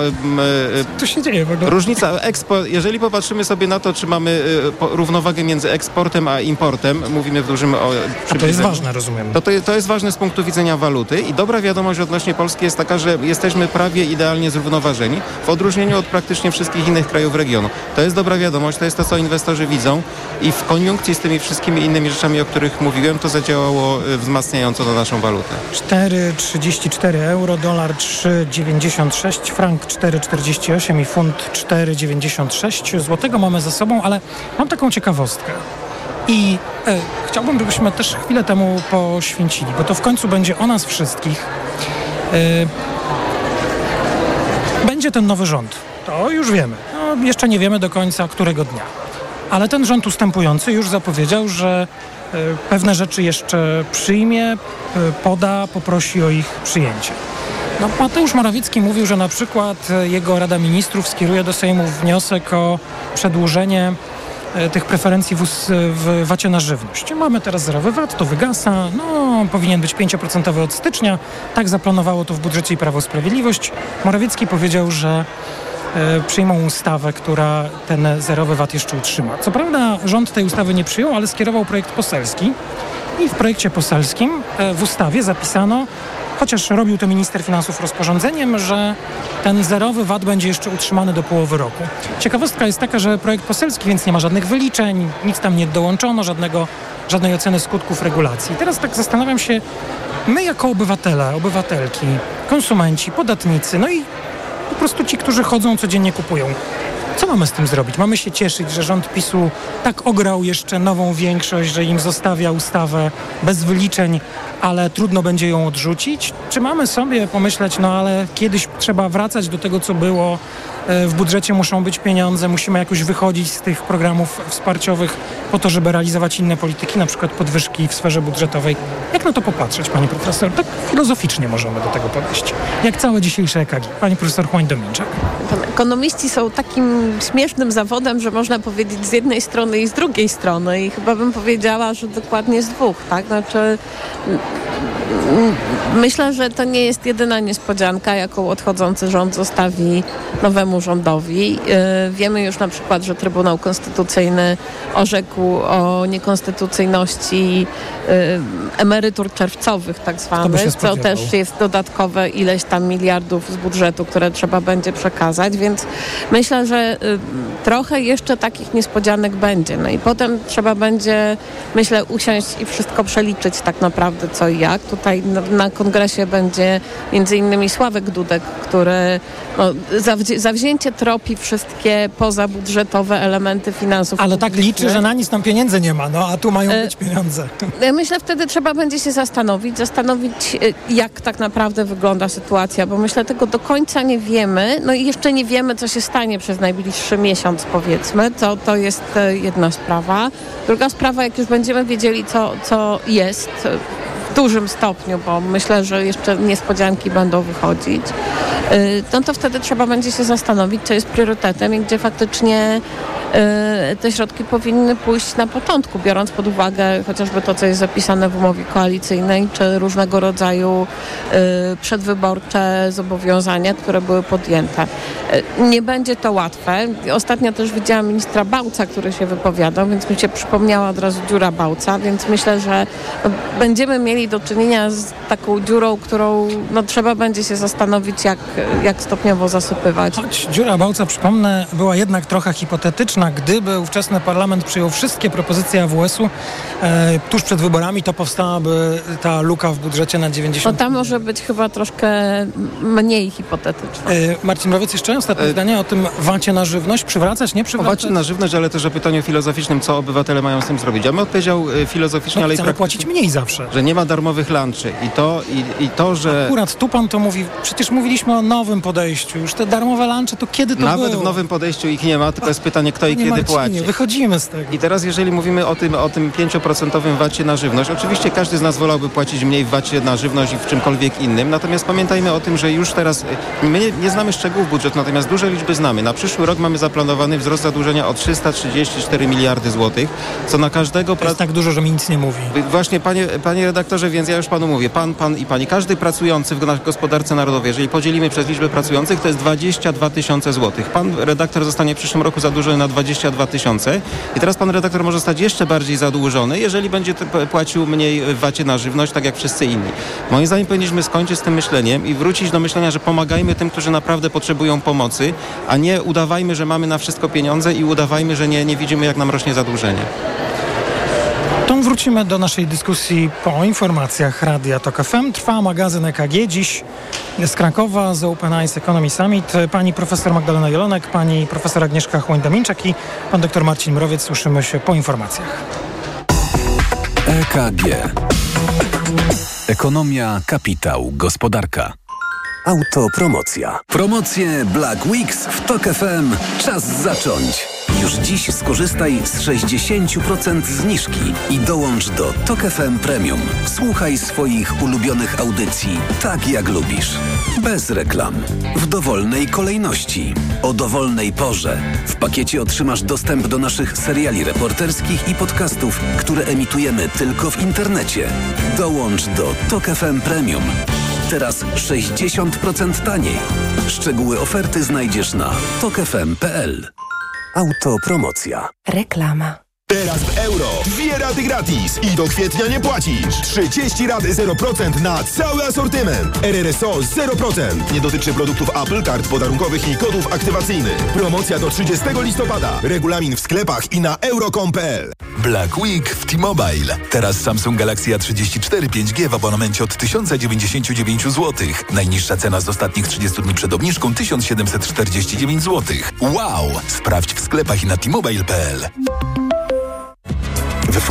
Co się dzieje w ogóle? różnica eksport, jeżeli popatrzymy sobie na to, czy mamy równowagę między eksportem a importem, mówimy w dużym o A to jest ważne, rozumiem. To, to, to jest ważne z punktu widzenia waluty i dobra wiadomość odnośnie Polski jest taka, że jesteśmy prawie idealnie zrównoważeni w odróżnieniu od praktycznie wszystkich innych krajów regionu. To jest dobra wiadomość, to jest to, co inwestorzy widzą i w koniunkcji z tymi wszystkimi innymi rzeczami, o których mówiłem, to zadziałało y, wzmacniająco na naszą walutę. 4,34 euro, dolar 3,96, frank 4,48 i funt 4,96. Złotego mamy za sobą, ale mam taką ciekawostkę. I e, chciałbym, żebyśmy też chwilę temu poświęcili, bo to w końcu będzie o nas wszystkich. E, będzie ten nowy rząd. To już wiemy. No, jeszcze nie wiemy do końca którego dnia. Ale ten rząd ustępujący już zapowiedział, że pewne rzeczy jeszcze przyjmie, poda, poprosi o ich przyjęcie. No, Mateusz Morawiecki mówił, że na przykład jego Rada Ministrów skieruje do Sejmu wniosek o przedłużenie e, tych preferencji w, w VAT-ie na żywność. Mamy teraz zerowy VAT, to wygasa, no powinien być 5% od stycznia, tak zaplanowało to w budżecie i Prawo i Sprawiedliwość. Morawiecki powiedział, że e, przyjmą ustawę, która ten zerowy VAT jeszcze utrzyma. Co prawda rząd tej ustawy nie przyjął, ale skierował projekt poselski i w projekcie poselskim e, w ustawie zapisano, chociaż robił to minister finansów rozporządzeniem, że ten zerowy VAT będzie jeszcze utrzymany do połowy roku. Ciekawostka jest taka, że projekt poselski, więc nie ma żadnych wyliczeń, nic tam nie dołączono, żadnego, żadnej oceny skutków regulacji. Teraz tak zastanawiam się, my jako obywatele, obywatelki, konsumenci, podatnicy, no i po prostu ci, którzy chodzą, codziennie kupują. Co mamy z tym zrobić? Mamy się cieszyć, że rząd PiSu tak ograł jeszcze nową większość, że im zostawia ustawę bez wyliczeń, ale trudno będzie ją odrzucić? Czy mamy sobie pomyśleć, no ale kiedyś trzeba wracać do tego, co było, w budżecie muszą być pieniądze, musimy jakoś wychodzić z tych programów wsparciowych po to, żeby realizować inne polityki, na przykład podwyżki w sferze budżetowej. Jak na to popatrzeć, pani profesor? Tak filozoficznie możemy do tego podejść. Jak całe dzisiejsze EKG. Pani profesor Juan Dominczak. Ekonomiści są takim śmiesznym zawodem, że można powiedzieć z jednej strony i z drugiej strony i chyba bym powiedziała, że dokładnie z dwóch, tak? Znaczy Myślę, że to nie jest jedyna niespodzianka, jaką odchodzący rząd zostawi nowemu rządowi. E, wiemy już na przykład, że Trybunał Konstytucyjny orzekł o niekonstytucyjności e, emerytur czerwcowych tak zwanych, co też jest dodatkowe ileś tam miliardów z budżetu, które trzeba będzie przekazać, więc myślę, że e, trochę jeszcze takich niespodzianek będzie. No i potem trzeba będzie, myślę, usiąść i wszystko przeliczyć tak naprawdę co i jak. Tutaj na, kongresie będzie między innymi Sławek Dudek, który no, zawzięcie tropi wszystkie pozabudżetowe elementy finansów. Ale tak liczy, że na nic tam pieniędzy nie ma, no a tu mają e, być pieniądze. Myślę, wtedy trzeba będzie się zastanowić, zastanowić e, jak tak naprawdę wygląda sytuacja, bo myślę, tego do końca nie wiemy, no i jeszcze nie wiemy, co się stanie przez najbliższy miesiąc, powiedzmy. To, to jest e, jedna sprawa. Druga sprawa, jak już będziemy wiedzieli, co, co jest dużym stopniu, bo myślę, że jeszcze niespodzianki będą wychodzić, y, no to wtedy trzeba będzie się zastanowić, co jest priorytetem i gdzie faktycznie te środki powinny pójść na początku, biorąc pod uwagę chociażby to, co jest zapisane w umowie koalicyjnej, czy różnego rodzaju y, przedwyborcze zobowiązania, które były podjęte. Nie będzie to łatwe. Ostatnio też widziałam ministra Bałca, który się wypowiadał, więc mi się przypomniała od razu dziura Bałca, więc myślę, że będziemy mieli do czynienia z taką dziurą, którą no, trzeba będzie się zastanowić, jak, jak stopniowo zasypywać. Choć dziura Bałca, przypomnę, była jednak trochę hipotetyczna. Gdyby ówczesny parlament przyjął wszystkie propozycje AWS-u e, tuż przed wyborami, to powstałaby ta luka w budżecie na 90 No tam może być chyba troszkę mniej hipotetyczna. E, Marcin Morawiec, jeszcze ostatnie e... zdanie o tym wacie na żywność. Przywracać, nie przywracać? O wacie na żywność, ale też o pytaniu filozoficznym, co obywatele mają z tym zrobić. Ja bym odpowiedział e, filozoficznie, no, ale i praktycznie. płacić mniej zawsze. Że nie ma darmowych lunchy i to, i, i to, że... Akurat tu pan to mówi, przecież mówiliśmy o nowym podejściu. Już te darmowe lunchy, to kiedy to Nawet było? w nowym podejściu ich nie ma, tylko jest pytanie, kto i kiedy Marcinie, płaci. wychodzimy z tego. I teraz, jeżeli mówimy o tym, o tym 5% wacie na żywność, oczywiście każdy z nas wolałby płacić mniej w wacie na żywność i w czymkolwiek innym, natomiast pamiętajmy o tym, że już teraz, my nie, nie znamy szczegółów budżetu, natomiast duże liczby znamy. Na przyszły rok mamy zaplanowany wzrost zadłużenia o 334 miliardy złotych, co na każdego... To jest tak dużo, że mi nic nie mówi. Właśnie, panie, panie redaktorze, więc ja już panu mówię, pan, pan i pani, każdy pracujący w gospodarce narodowej, jeżeli podzielimy przez liczbę pracujących, to jest 22 tysiące złotych. Pan redaktor zostanie w przyszłym roku zadłużony na 22 tysiące i teraz pan redaktor może stać jeszcze bardziej zadłużony, jeżeli będzie płacił mniej w wacie na żywność, tak jak wszyscy inni. Moim zdaniem powinniśmy skończyć z tym myśleniem i wrócić do myślenia, że pomagajmy tym, którzy naprawdę potrzebują pomocy, a nie udawajmy, że mamy na wszystko pieniądze i udawajmy, że nie, nie widzimy, jak nam rośnie zadłużenie. To wrócimy do naszej dyskusji po informacjach Radia TOK FM. Trwa magazyn EKG. Dziś z Krakowa, z Open Eyes Economy Summit. Pani profesor Magdalena Jolonek, pani profesor Agnieszka Chłoń-Dominczak i pan doktor Marcin Mrowiec. Słyszymy się po informacjach. EKG. Ekonomia, kapitał, gospodarka. Autopromocja. Promocje Black Weeks w TOK FM. Czas zacząć. Już dziś skorzystaj z 60% zniżki i dołącz do Tok FM Premium. Słuchaj swoich ulubionych audycji tak jak lubisz. Bez reklam. W dowolnej kolejności. O dowolnej porze. W pakiecie otrzymasz dostęp do naszych seriali reporterskich i podcastów, które emitujemy tylko w internecie. Dołącz do Tok FM Premium. Teraz 60% taniej. Szczegóły oferty znajdziesz na tokefm.pl. Autopromocja. Reklama. Teraz w euro. Dwie raty gratis i do kwietnia nie płacisz. 30 rat 0% na cały asortyment. RRSO 0%. Nie dotyczy produktów Apple, kart podarunkowych i kodów aktywacyjnych. Promocja do 30 listopada. Regulamin w sklepach i na euro.com.pl. Black Week w T-Mobile. Teraz Samsung Galaxy A34 5G w abonamencie od 1099 zł. Najniższa cena z ostatnich 30 dni przed obniżką 1749 zł. Wow! Sprawdź w sklepach i na t-mobile.pl.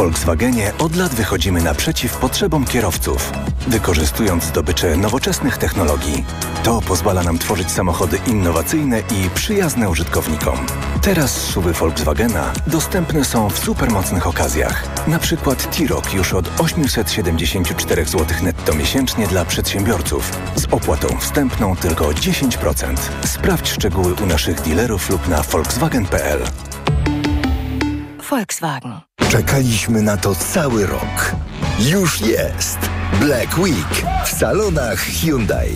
Volkswagenie od lat wychodzimy naprzeciw potrzebom kierowców, wykorzystując zdobycze nowoczesnych technologii. To pozwala nam tworzyć samochody innowacyjne i przyjazne użytkownikom. Teraz SUVy Volkswagena dostępne są w supermocnych okazjach. Na przykład T-Roc już od 874 zł netto miesięcznie dla przedsiębiorców z opłatą wstępną tylko 10%. Sprawdź szczegóły u naszych dealerów lub na volkswagen.pl. Volkswagen. Czekaliśmy na to cały rok. Już jest Black Week w salonach Hyundai.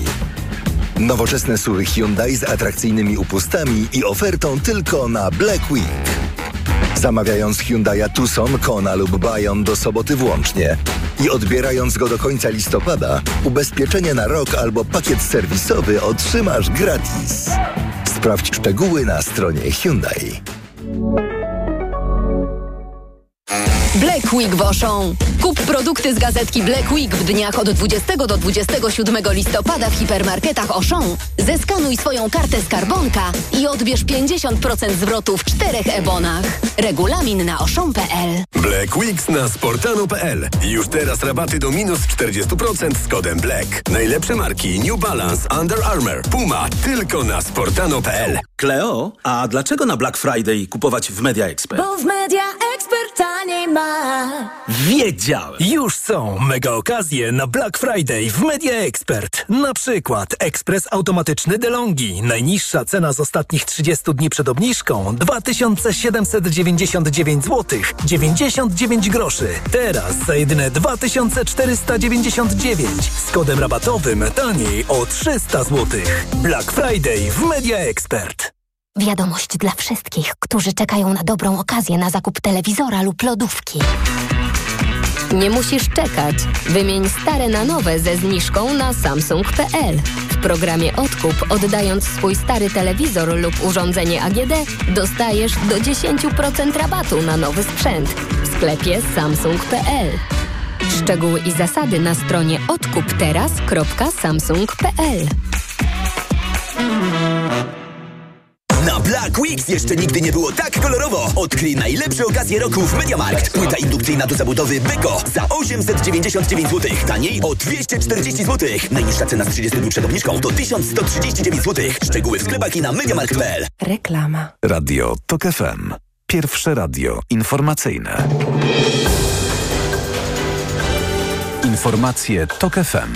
Nowoczesne suwy Hyundai z atrakcyjnymi upustami i ofertą tylko na Black Week. Zamawiając Hyundai'a Tucson, Kona lub Bayon do soboty włącznie i odbierając go do końca listopada, ubezpieczenie na rok albo pakiet serwisowy otrzymasz gratis. Sprawdź szczegóły na stronie Hyundai. Black Week w Auchan. Kup produkty z gazetki Black Week w dniach od 20 do 27 listopada w hipermarketach Auchan. Zeskanuj swoją kartę skarbonka i odbierz 50% zwrotu w czterech ebonach. Regulamin na oszą.pl Black Weeks na sportano.pl. Już teraz rabaty do minus 40% z kodem Black. Najlepsze marki New Balance, Under Armour, Puma tylko na sportano.pl. Kleo, a dlaczego na Black Friday kupować w Media Expert? Bo w Media Expert ma. Wiedziałem! Już są mega okazje na Black Friday w Media Expert. Na przykład ekspres automatyczny DeLonghi. Najniższa cena z ostatnich 30 dni przed obniżką 2799 zł 99 groszy. Teraz za jedyne 2499 z kodem rabatowym taniej o 300 zł. Black Friday w Media Expert. Wiadomość dla wszystkich, którzy czekają na dobrą okazję na zakup telewizora lub lodówki. Nie musisz czekać. Wymień stare na nowe ze zniżką na samsung.pl. W programie Odkup, oddając swój stary telewizor lub urządzenie AGD, dostajesz do 10% rabatu na nowy sprzęt w sklepie samsung.pl. Szczegóły i zasady na stronie odkupteraz.samsung.pl. Na Black Weeks jeszcze nigdy nie było tak kolorowo. Odkryj najlepsze okazje roku w MediaMarkt. Płyta indukcyjna do zabudowy Beko za 899 zł. Taniej o 240 zł. Najniższa cena z 30 dni przed obniżką to 1139 zł. Szczegóły w sklepach i na MediaMarkt.pl. Reklama. Radio TOK FM. Pierwsze radio informacyjne. Informacje TOK FM.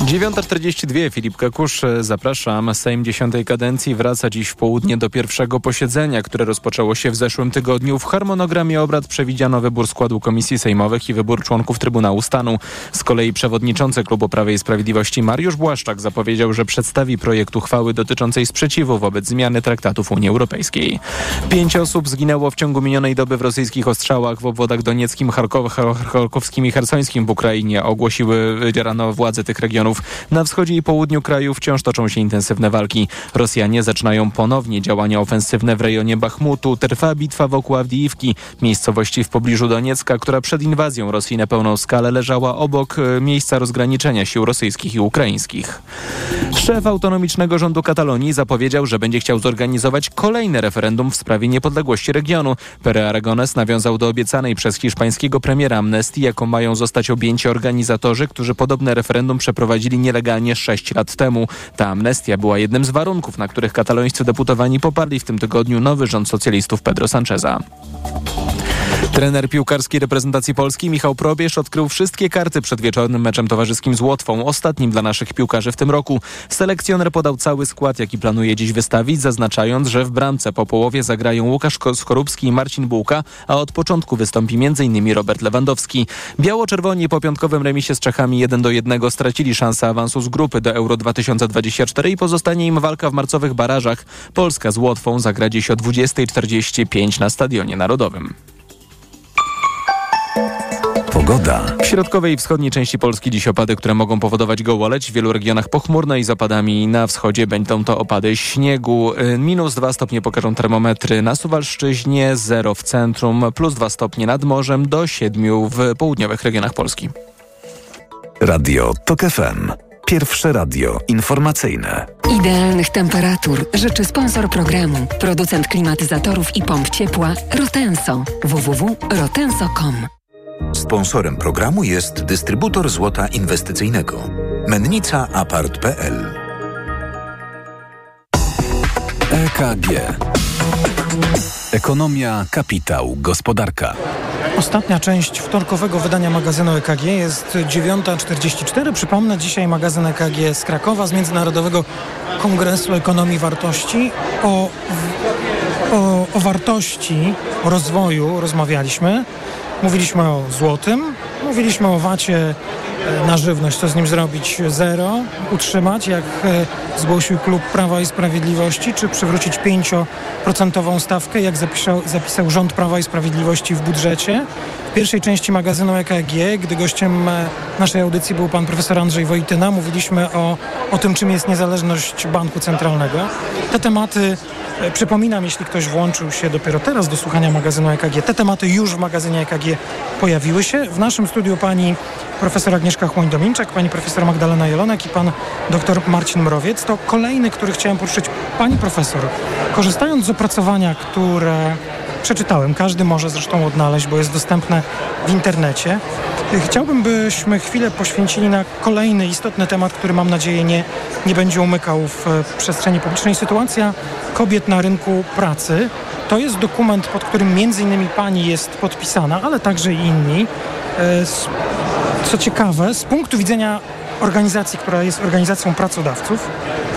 9.42, Filip Kakusz, zapraszam. Sejm dziesiątej kadencji wraca dziś w południe do pierwszego posiedzenia, które rozpoczęło się w zeszłym tygodniu. W harmonogramie obrad przewidziano wybór składu komisji sejmowych i wybór członków Trybunału Stanu. Z kolei przewodniczący Klubu Prawej i Sprawiedliwości Mariusz Błaszczak zapowiedział, że przedstawi projekt uchwały dotyczącej sprzeciwu wobec zmiany traktatów Unii Europejskiej. Pięć osób zginęło w ciągu minionej doby w rosyjskich ostrzałach w obwodach donieckim, charkowskim i hersońskim w Ukrainie, ogłosiły rano władze tych regionów. Na wschodzie i południu kraju wciąż toczą się intensywne walki. Rosjanie zaczynają ponownie działania ofensywne w rejonie Bachmutu. Trwa bitwa wokół Awdijiwki, miejscowości w pobliżu Doniecka, która przed inwazją Rosji na pełną skalę leżała obok e, miejsca rozgraniczenia sił rosyjskich i ukraińskich. Szef autonomicznego rządu Katalonii zapowiedział, że będzie chciał zorganizować kolejne referendum w sprawie niepodległości regionu. Pere Aragones nawiązał do obiecanej przez hiszpańskiego premiera amnestii, jaką mają zostać objęci organizatorzy, którzy podobne referendum przeprowadzili prowadzili nielegalnie 6 lat temu. Ta amnestia była jednym z warunków, na których katalońscy deputowani poparli w tym tygodniu nowy rząd socjalistów Pedro Sancheza. Trener piłkarskiej reprezentacji Polski Michał Probierz odkrył wszystkie karty przed wieczornym meczem towarzyskim z Łotwą, ostatnim dla naszych piłkarzy w tym roku. Selekcjoner podał cały skład, jaki planuje dziś wystawić, zaznaczając, że w bramce po połowie zagrają Łukasz Skorupski i Marcin Bułka, a od początku wystąpi m.in. Robert Lewandowski. Biało-czerwoni po piątkowym remisie z Czechami 1 do 1 stracili szansę awansu z grupy do Euro 2024 i pozostanie im walka w marcowych barażach. Polska z Łotwą zagra dziś o 20.45 na Stadionie Narodowym. Pogoda. W środkowej i wschodniej części Polski dziś opady, które mogą powodować gołoleć. W wielu regionach pochmurne i z opadami. Na wschodzie będą to opady śniegu. Y, minus 2 stopnie pokażą termometry na Suwalszczyźnie, 0 w centrum, plus 2 stopnie nad morzem, do 7 w południowych regionach Polski. Radio TOK FM. Pierwsze radio informacyjne. Idealnych temperatur życzy sponsor programu, producent klimatyzatorów i pomp ciepła Rotenso. www.rotenso.com Sponsorem programu jest dystrybutor złota inwestycyjnego. Mennica Apart.pl EKG Ekonomia, kapitał, gospodarka. Ostatnia część wtorkowego wydania magazynu EKG jest 9.44. Przypomnę, dzisiaj magazyn EKG z Krakowa, z Międzynarodowego Kongresu Ekonomii Wartości. O, o, o wartości, o rozwoju rozmawialiśmy. Mówiliśmy o złotym, mówiliśmy o wacie e, na żywność, co z nim zrobić zero, utrzymać, jak e, zgłosił klub Prawa i Sprawiedliwości, czy przywrócić 5% stawkę, jak zapisał, zapisał rząd Prawa i Sprawiedliwości w budżecie. W pierwszej części magazynu EKG, gdy gościem e, naszej audycji był pan profesor Andrzej Wojtyna, mówiliśmy o, o tym, czym jest niezależność banku centralnego. Te tematy Przypominam, jeśli ktoś włączył się dopiero teraz do słuchania magazynu EKG, te tematy już w magazynie EKG pojawiły się. W naszym studiu pani profesor Agnieszka Chłoń-Dominczak, pani profesor Magdalena Jelonek i pan dr Marcin Mrowiec. To kolejny, który chciałem poruszyć. Pani profesor, korzystając z opracowania, które przeczytałem, każdy może zresztą odnaleźć, bo jest dostępne w internecie. Chciałbym, byśmy chwilę poświęcili na kolejny istotny temat, który mam nadzieję nie, nie będzie umykał w przestrzeni publicznej. Sytuacja kobiet na rynku pracy. To jest dokument, pod którym między innymi pani jest podpisana, ale także i inni. E, co ciekawe, z punktu widzenia organizacji, która jest organizacją pracodawców,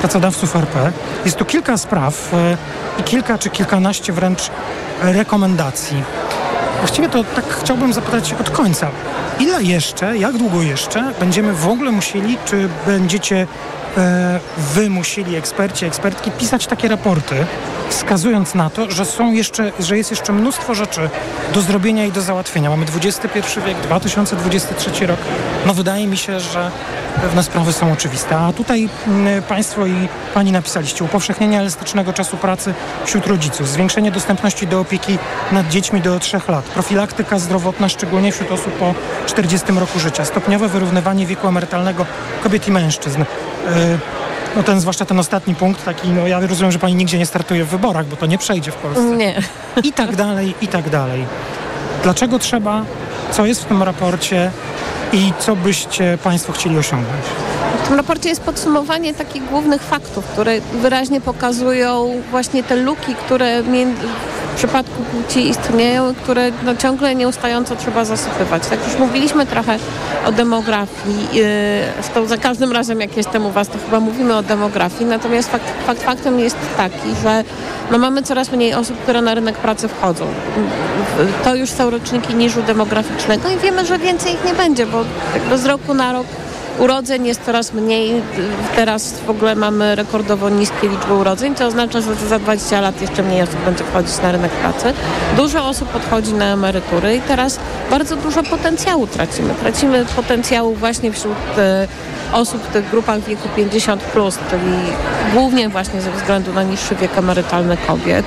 pracodawców RP, jest tu kilka spraw e, i kilka czy kilkanaście wręcz rekomendacji. Właściwie to tak chciałbym zapytać od końca. Ile jeszcze, jak długo jeszcze będziemy w ogóle musieli, czy będziecie wy musieli, eksperci, ekspertki, pisać takie raporty, wskazując na to, że są jeszcze, że jest jeszcze mnóstwo rzeczy do zrobienia i do załatwienia. Mamy XXI wiek, 2023 rok. No wydaje mi się, że pewne sprawy są oczywiste. A tutaj mm, Państwo i Pani napisaliście upowszechnienie elastycznego czasu pracy wśród rodziców, zwiększenie dostępności do opieki nad dziećmi do 3 lat, profilaktyka zdrowotna, szczególnie wśród osób po 40 roku życia, stopniowe wyrównywanie wieku emerytalnego kobiet i mężczyzn. Yy, no ten, zwłaszcza ten ostatni punkt, taki, no ja rozumiem, że pani nigdzie nie startuje w wyborach, bo to nie przejdzie w Polsce. Nie. I tak dalej, i tak dalej. Dlaczego trzeba, co jest w tym raporcie i co byście państwo chcieli osiągnąć? W tym raporcie jest podsumowanie takich głównych faktów, które wyraźnie pokazują właśnie te luki, które w przypadku płci istnieją, które no, ciągle nieustająco trzeba zasypywać. Tak już mówiliśmy trochę o demografii. Zresztą za każdym razem, jak jestem u Was, to chyba mówimy o demografii. Natomiast fakt, fakt faktem jest taki, że no, mamy coraz mniej osób, które na rynek pracy wchodzą. To już są roczniki niżu demograficznego i wiemy, że więcej ich nie będzie, bo z roku na rok urodzeń jest coraz mniej. Teraz w ogóle mamy rekordowo niskie liczby urodzeń, co oznacza, że za 20 lat jeszcze mniej osób będzie wchodzić na rynek pracy. Dużo osób odchodzi na emerytury i teraz bardzo dużo potencjału tracimy. Tracimy potencjału właśnie wśród e, osób w tych grupach wieku 50+, plus, czyli głównie właśnie ze względu na niższy wiek emerytalny kobiet.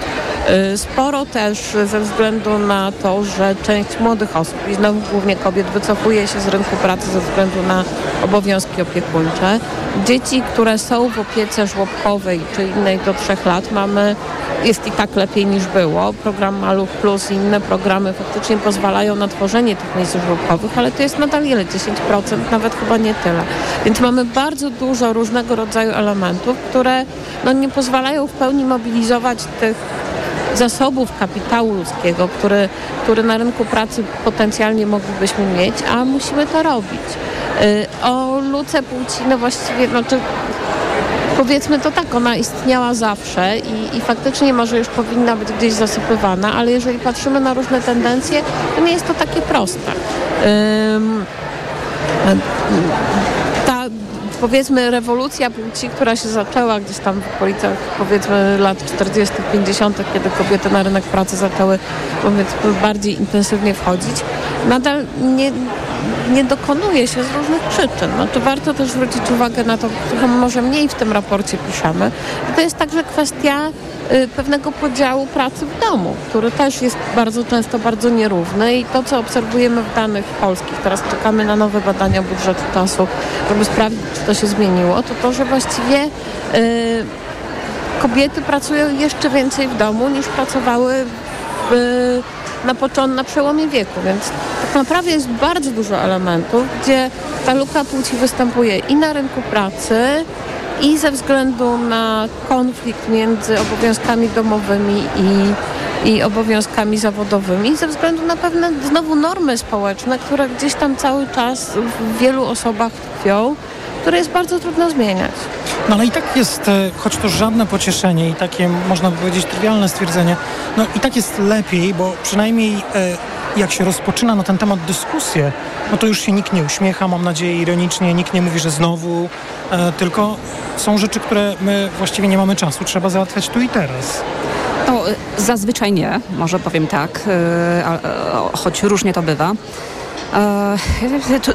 Y, Sporo też ze względu na to, że część młodych osób i znowu głównie kobiet wycofuje się z rynku pracy ze względu na obowiązki opiekuńcze. Dzieci, które są w opiece żłobkowej czy innej do trzech lat mamy jest i tak lepiej niż było. Program Maluch Plus i inne programy faktycznie pozwalają na tworzenie tych miejsc żłobkowych, ale to jest nadal ile? 10%, nawet chyba nie tyle. Więc mamy bardzo dużo różnego rodzaju elementów, które no, nie pozwalają w pełni mobilizować tych zasobów kapitału ludzkiego, który, który na rynku pracy potencjalnie moglibyśmy mieć, a musimy to robić. Y, O luce płci, no właściwie, znaczy powiedzmy to tak, ona istniała zawsze i, i faktycznie może już powinna być gdzieś zasypywana, ale jeżeli patrzymy na różne tendencje, to nie jest to takie proste. Ta powiedzmy rewolucja płci, która się zaczęła gdzieś tam w okolicach powiedzmy lat 40., 50., kiedy kobiety na rynek pracy zaczęły powiedzmy bardziej intensywnie wchodzić, nadal nie, nie dokonuje się z różnych przyczyn. Znaczy warto też zwrócić uwagę na to, trochę może mniej w tym raporcie piszemy. To jest także kwestia y, pewnego podziału pracy w domu, który też jest bardzo często bardzo nierówny i to, co obserwujemy w danych polskich, teraz czekamy na nowe badania budżetu czasu, żeby sprawdzić, to się zmieniło, to to, że właściwie y, kobiety pracują jeszcze więcej w domu niż pracowały w, na, począ- na przełomie wieku, więc tak naprawdę jest bardzo dużo elementów, gdzie ta luka płci występuje i na rynku pracy, i ze względu na konflikt między obowiązkami domowymi i, i obowiązkami zawodowymi, ze względu na pewne znowu normy społeczne, które gdzieś tam cały czas w wielu osobach tkwią, które jest bardzo trudno zmieniać. No ale i tak jest, e, choć to żadne pocieszenie i takie, można by powiedzieć, trywialne stwierdzenie, no i tak jest lepiej, bo przynajmniej e, jak się rozpoczyna na ten temat dyskusję, no to już się nikt nie uśmiecha, mam nadzieję ironicznie, nikt nie mówi, że znowu, e, tylko są rzeczy, które my właściwie nie mamy czasu, trzeba załatwiać tu i teraz. No, zazwyczaj nie, może powiem tak, choć różnie to bywa. E,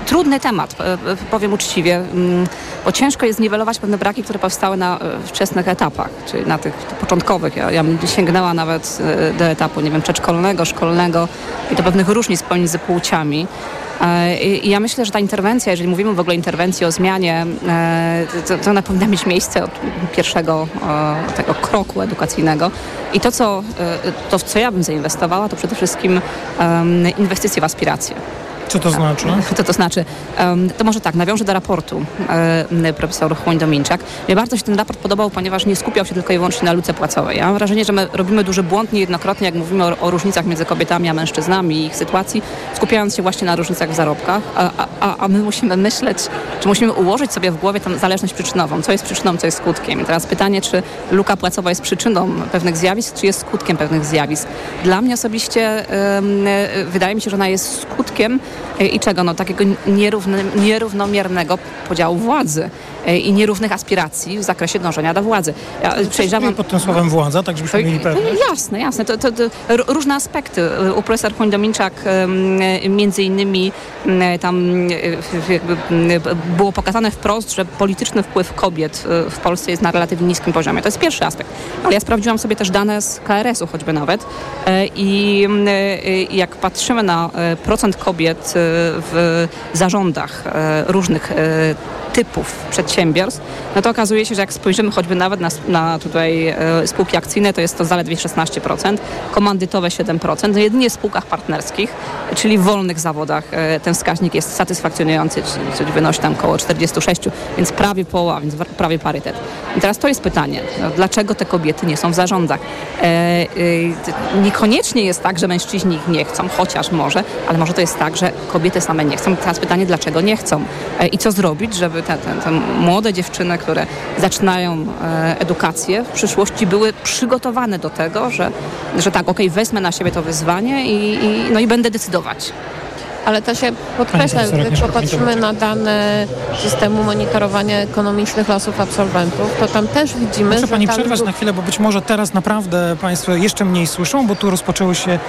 Trudny temat, e, powiem uczciwie, mm, bo ciężko jest zniwelować pewne braki, które powstały na e, wczesnych etapach, czyli na tych początkowych. Ja, ja sięgnęła nawet do etapu, nie wiem, przedszkolnego, szkolnego i do pewnych różnic pomiędzy płciami. I ja myślę, że ta interwencja, jeżeli mówimy w ogóle o interwencji, o zmianie, to, to ona powinna mieć miejsce od pierwszego tego kroku edukacyjnego. I to, co, to, w co ja bym zainwestowała, to przede wszystkim inwestycje w aspiracje. Co to znaczy? Co to znaczy? To może tak, nawiążę do raportu profesor Chłoń Dominczak. Mnie bardzo się ten raport podobał, ponieważ nie skupiał się tylko i wyłącznie na luce płacowej. Ja mam wrażenie, że my robimy duży błąd niejednokrotnie, jak mówimy o, o różnicach między kobietami a mężczyznami i ich sytuacji, skupiając się właśnie na różnicach w zarobkach, a, a- a, my musimy myśleć, czy musimy ułożyć sobie w głowie tę zależność przyczynową. Co jest przyczyną, co jest skutkiem. I teraz pytanie, czy luka płacowa jest przyczyną pewnych zjawisk, czy jest skutkiem pewnych zjawisk. Dla mnie osobiście wydaje mi się, że ona jest skutkiem i czego? No takiego nierówny, nierównomiernego podziału władzy i nierównych aspiracji w zakresie dążenia do władzy. Ja e, przejrzałam... pod tym słowem władza, tak żebyśmy mieli pewność. No, jasne, jasne. To, to, to różne aspekty. U profesor Chłoń Dominczak em, między innymi tam e, było pokazane wprost, że polityczny wpływ kobiet e, w Polsce jest na relatywnie niskim poziomie. To jest pierwszy aspekt. Ale ja sprawdziłam sobie też dane z KRS-u choćby nawet E, i e, jak patrzymy na e, procent kobiet e, w zarządach e, różnych e, typów przedsiębiorstw, no to okazuje się, że jak spojrzymy choćby nawet na, na tutaj e, spółki akcyjne, to jest to zaledwie 16%, komandytowe 7%, no jedynie w spółkach partnerskich, czyli w wolnych zawodach e, ten wskaźnik jest satysfakcjonujący, czyli, wynosi tam około 46, więc prawie połowa, więc prawie parytet. I teraz to jest pytanie, no, dlaczego te kobiety nie są w zarządach? E, e, niekoniecznie jest tak, że mężczyźni ich nie chcą, chociaż może, ale może to jest tak, że kobiety same nie chcą. Teraz pytanie, dlaczego nie chcą? E, I co zrobić, żeby te, te, te młode dziewczyny, które zaczynają e, edukację w przyszłości były przygotowane do tego, że, że tak, okej, wezmę na siebie to wyzwanie i, i, no i będę decydować. Ale to się podkreśla, jak popatrzymy na dane systemu monitorowania ekonomicznych losów absolwentów, to tam też widzimy, Muszę że Pani przerwać na chwilę, bo być może teraz naprawdę Państwo jeszcze mniej słyszą, bo tu rozpoczęły się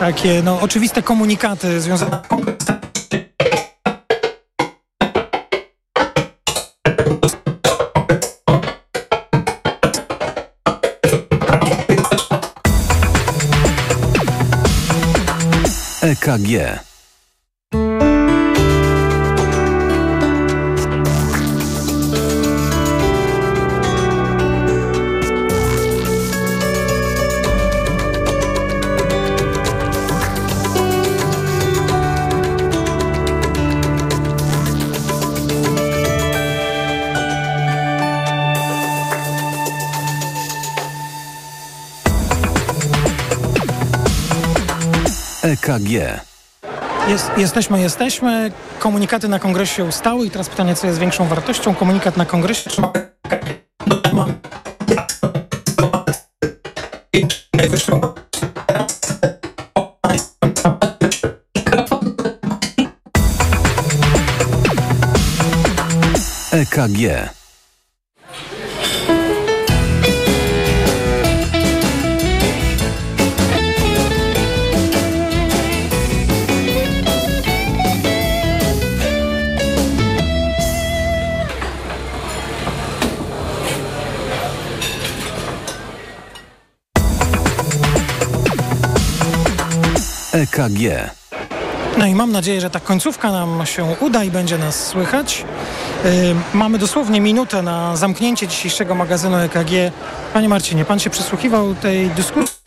takie no, oczywiste komunikaty związane EKG. EKG. Jest, jesteśmy, jesteśmy. Komunikaty na kongresie ustały i teraz pytanie, co jest większą wartością? Komunikat na kongresie czy EKG. EKG. No i mam nadzieję, że ta końcówka nam się uda i będzie nas słychać. Yy, mamy dosłownie minutę na zamknięcie dzisiejszego magazynu EKG. Panie Marcinie, pan się przysłuchiwał tej dyskusji?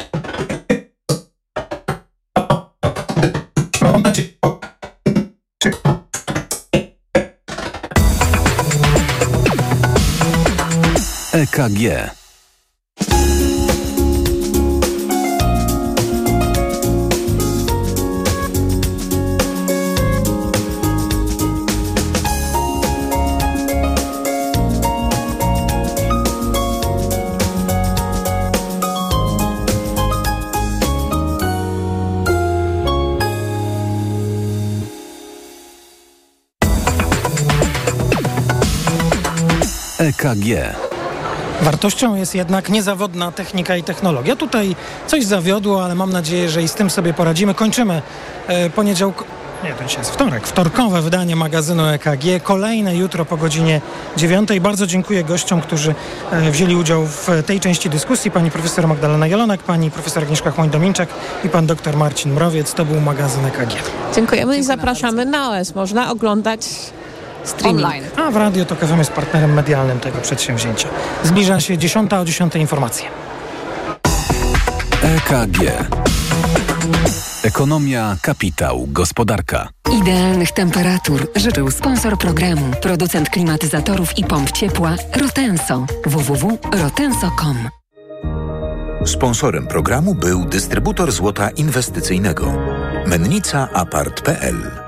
EKG. EKG. Wartością jest jednak niezawodna technika i technologia. Tutaj coś zawiodło, ale mam nadzieję, że i z tym sobie poradzimy. Kończymy e, poniedziałk... Nie, to dzisiaj jest wtorek. Wtorkowe wydanie magazynu EKG. Kolejne jutro po godzinie 9. Bardzo dziękuję gościom, którzy e, wzięli udział w tej części dyskusji. Pani profesor Magdalena Jelonek, pani profesor Agnieszka Chłoń-Dominczak i pan doktor Marcin Mrowiec. To był magazyn EKG. Dziękujemy i zapraszamy na OS. Można oglądać streaming. Online. A w Radio Tok FM jest partnerem medialnym tego przedsięwzięcia. Zbliża się 10 o 10 informacje. EKG. Ekonomia, kapitał, gospodarka. Idealnych temperatur życzył sponsor programu, producent klimatyzatorów i pomp ciepła Rotenso. www.rotenso.com Sponsorem programu był dystrybutor złota inwestycyjnego. Mennica Apart.pl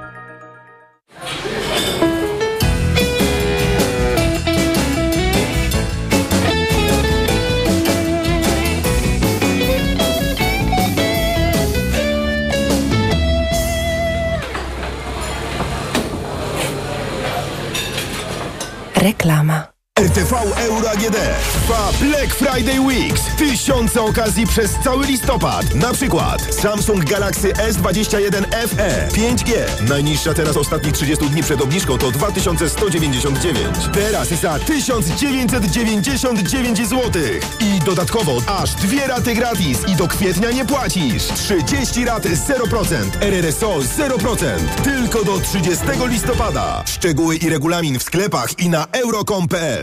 Reklama. RTV Euro AGD trwa Black Friday Weeks. Tysiące okazji przez cały listopad. Na przykład Samsung Galaxy S21 FE 5G. Najniższa cena z ostatnich 30 dni przed obniżką to 2199. Teraz za 1999 zł. I dodatkowo aż dwie raty gratis i do kwietnia nie płacisz. 30 rat 0%. RRSO 0%. Tylko do 30 listopada. Szczegóły i regulamin w sklepach i na euro.com.pl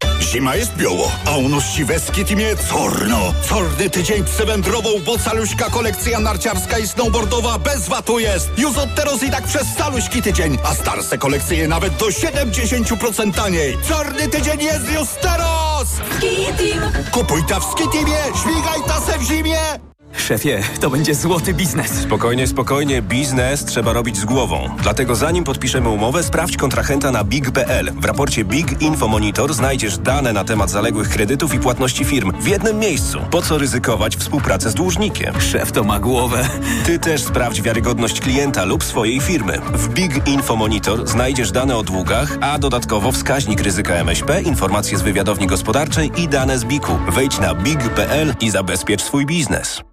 Zima jest biało, a u nas siwecki timie corno. Corny tydzień przewędrową, bo caluśka kolekcja narciarska i snowboardowa bez watu jest. Już od teraz i tak przez caluśki tydzień, a starsze kolekcje nawet do 70% taniej. Czarny tydzień jest już teraz! Kupuj ta w Skitimie, śmigaj ta se w zimie! Szefie, to będzie złoty biznes. Spokojnie, spokojnie. Biznes trzeba robić z głową. Dlatego zanim podpiszemy umowę, sprawdź kontrahenta na big.pl. W raporcie Big Info Monitor znajdziesz dane na temat zaległych kredytów i płatności firm w jednym miejscu. Po co ryzykować współpracę z dłużnikiem? Szef to ma głowę. Ty też sprawdź wiarygodność klienta lub swojej firmy. W Big Info Monitor znajdziesz dane o długach, a dodatkowo wskaźnik ryzyka MŚP, informacje z wywiadowni gospodarczej i dane z BIK-u. Wejdź na big.pl i zabezpiecz swój biznes.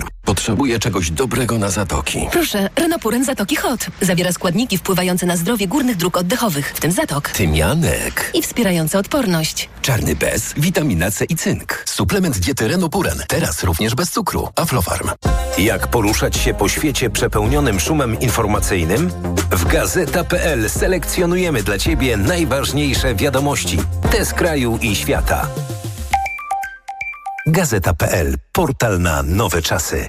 Aflofarm. Potrzebuję czegoś dobrego na zatoki. Proszę, Renopuren Zatoki Hot. Zawiera składniki wpływające na zdrowie górnych dróg oddechowych, w tym zatok. Tymianek. I wspierające odporność. Czarny bez, witamina C i cynk. Suplement diety Renopuren. Teraz również bez cukru. Aflofarm. Jak poruszać się po świecie przepełnionym szumem informacyjnym? W Gazeta.pl selekcjonujemy dla Ciebie najważniejsze wiadomości. Te z kraju i świata. Gazeta.pl. Portal na nowe czasy.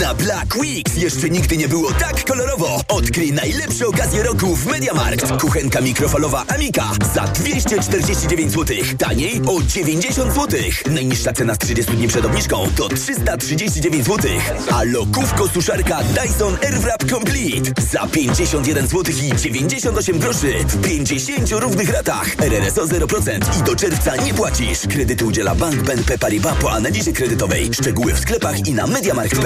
Na Black Weeks jeszcze nigdy nie było tak kolorowo. Odkryj najlepsze okazje roku w MediaMarkt. Kuchenka mikrofalowa Amika za 249 zł. Taniej o 90 zł. Najniższa cena z 30 dni przed obniżką to 339 zł. A lokówko suszarka Dyson Airwrap Complete za 51 zł i 98 groszy w 50 równych ratach. RRSO 0% i do czerwca nie płacisz. Kredyty udziela Bank BNP Paribas po analizie kredytowej. Szczegóły w sklepach i na mediamarkt.pl.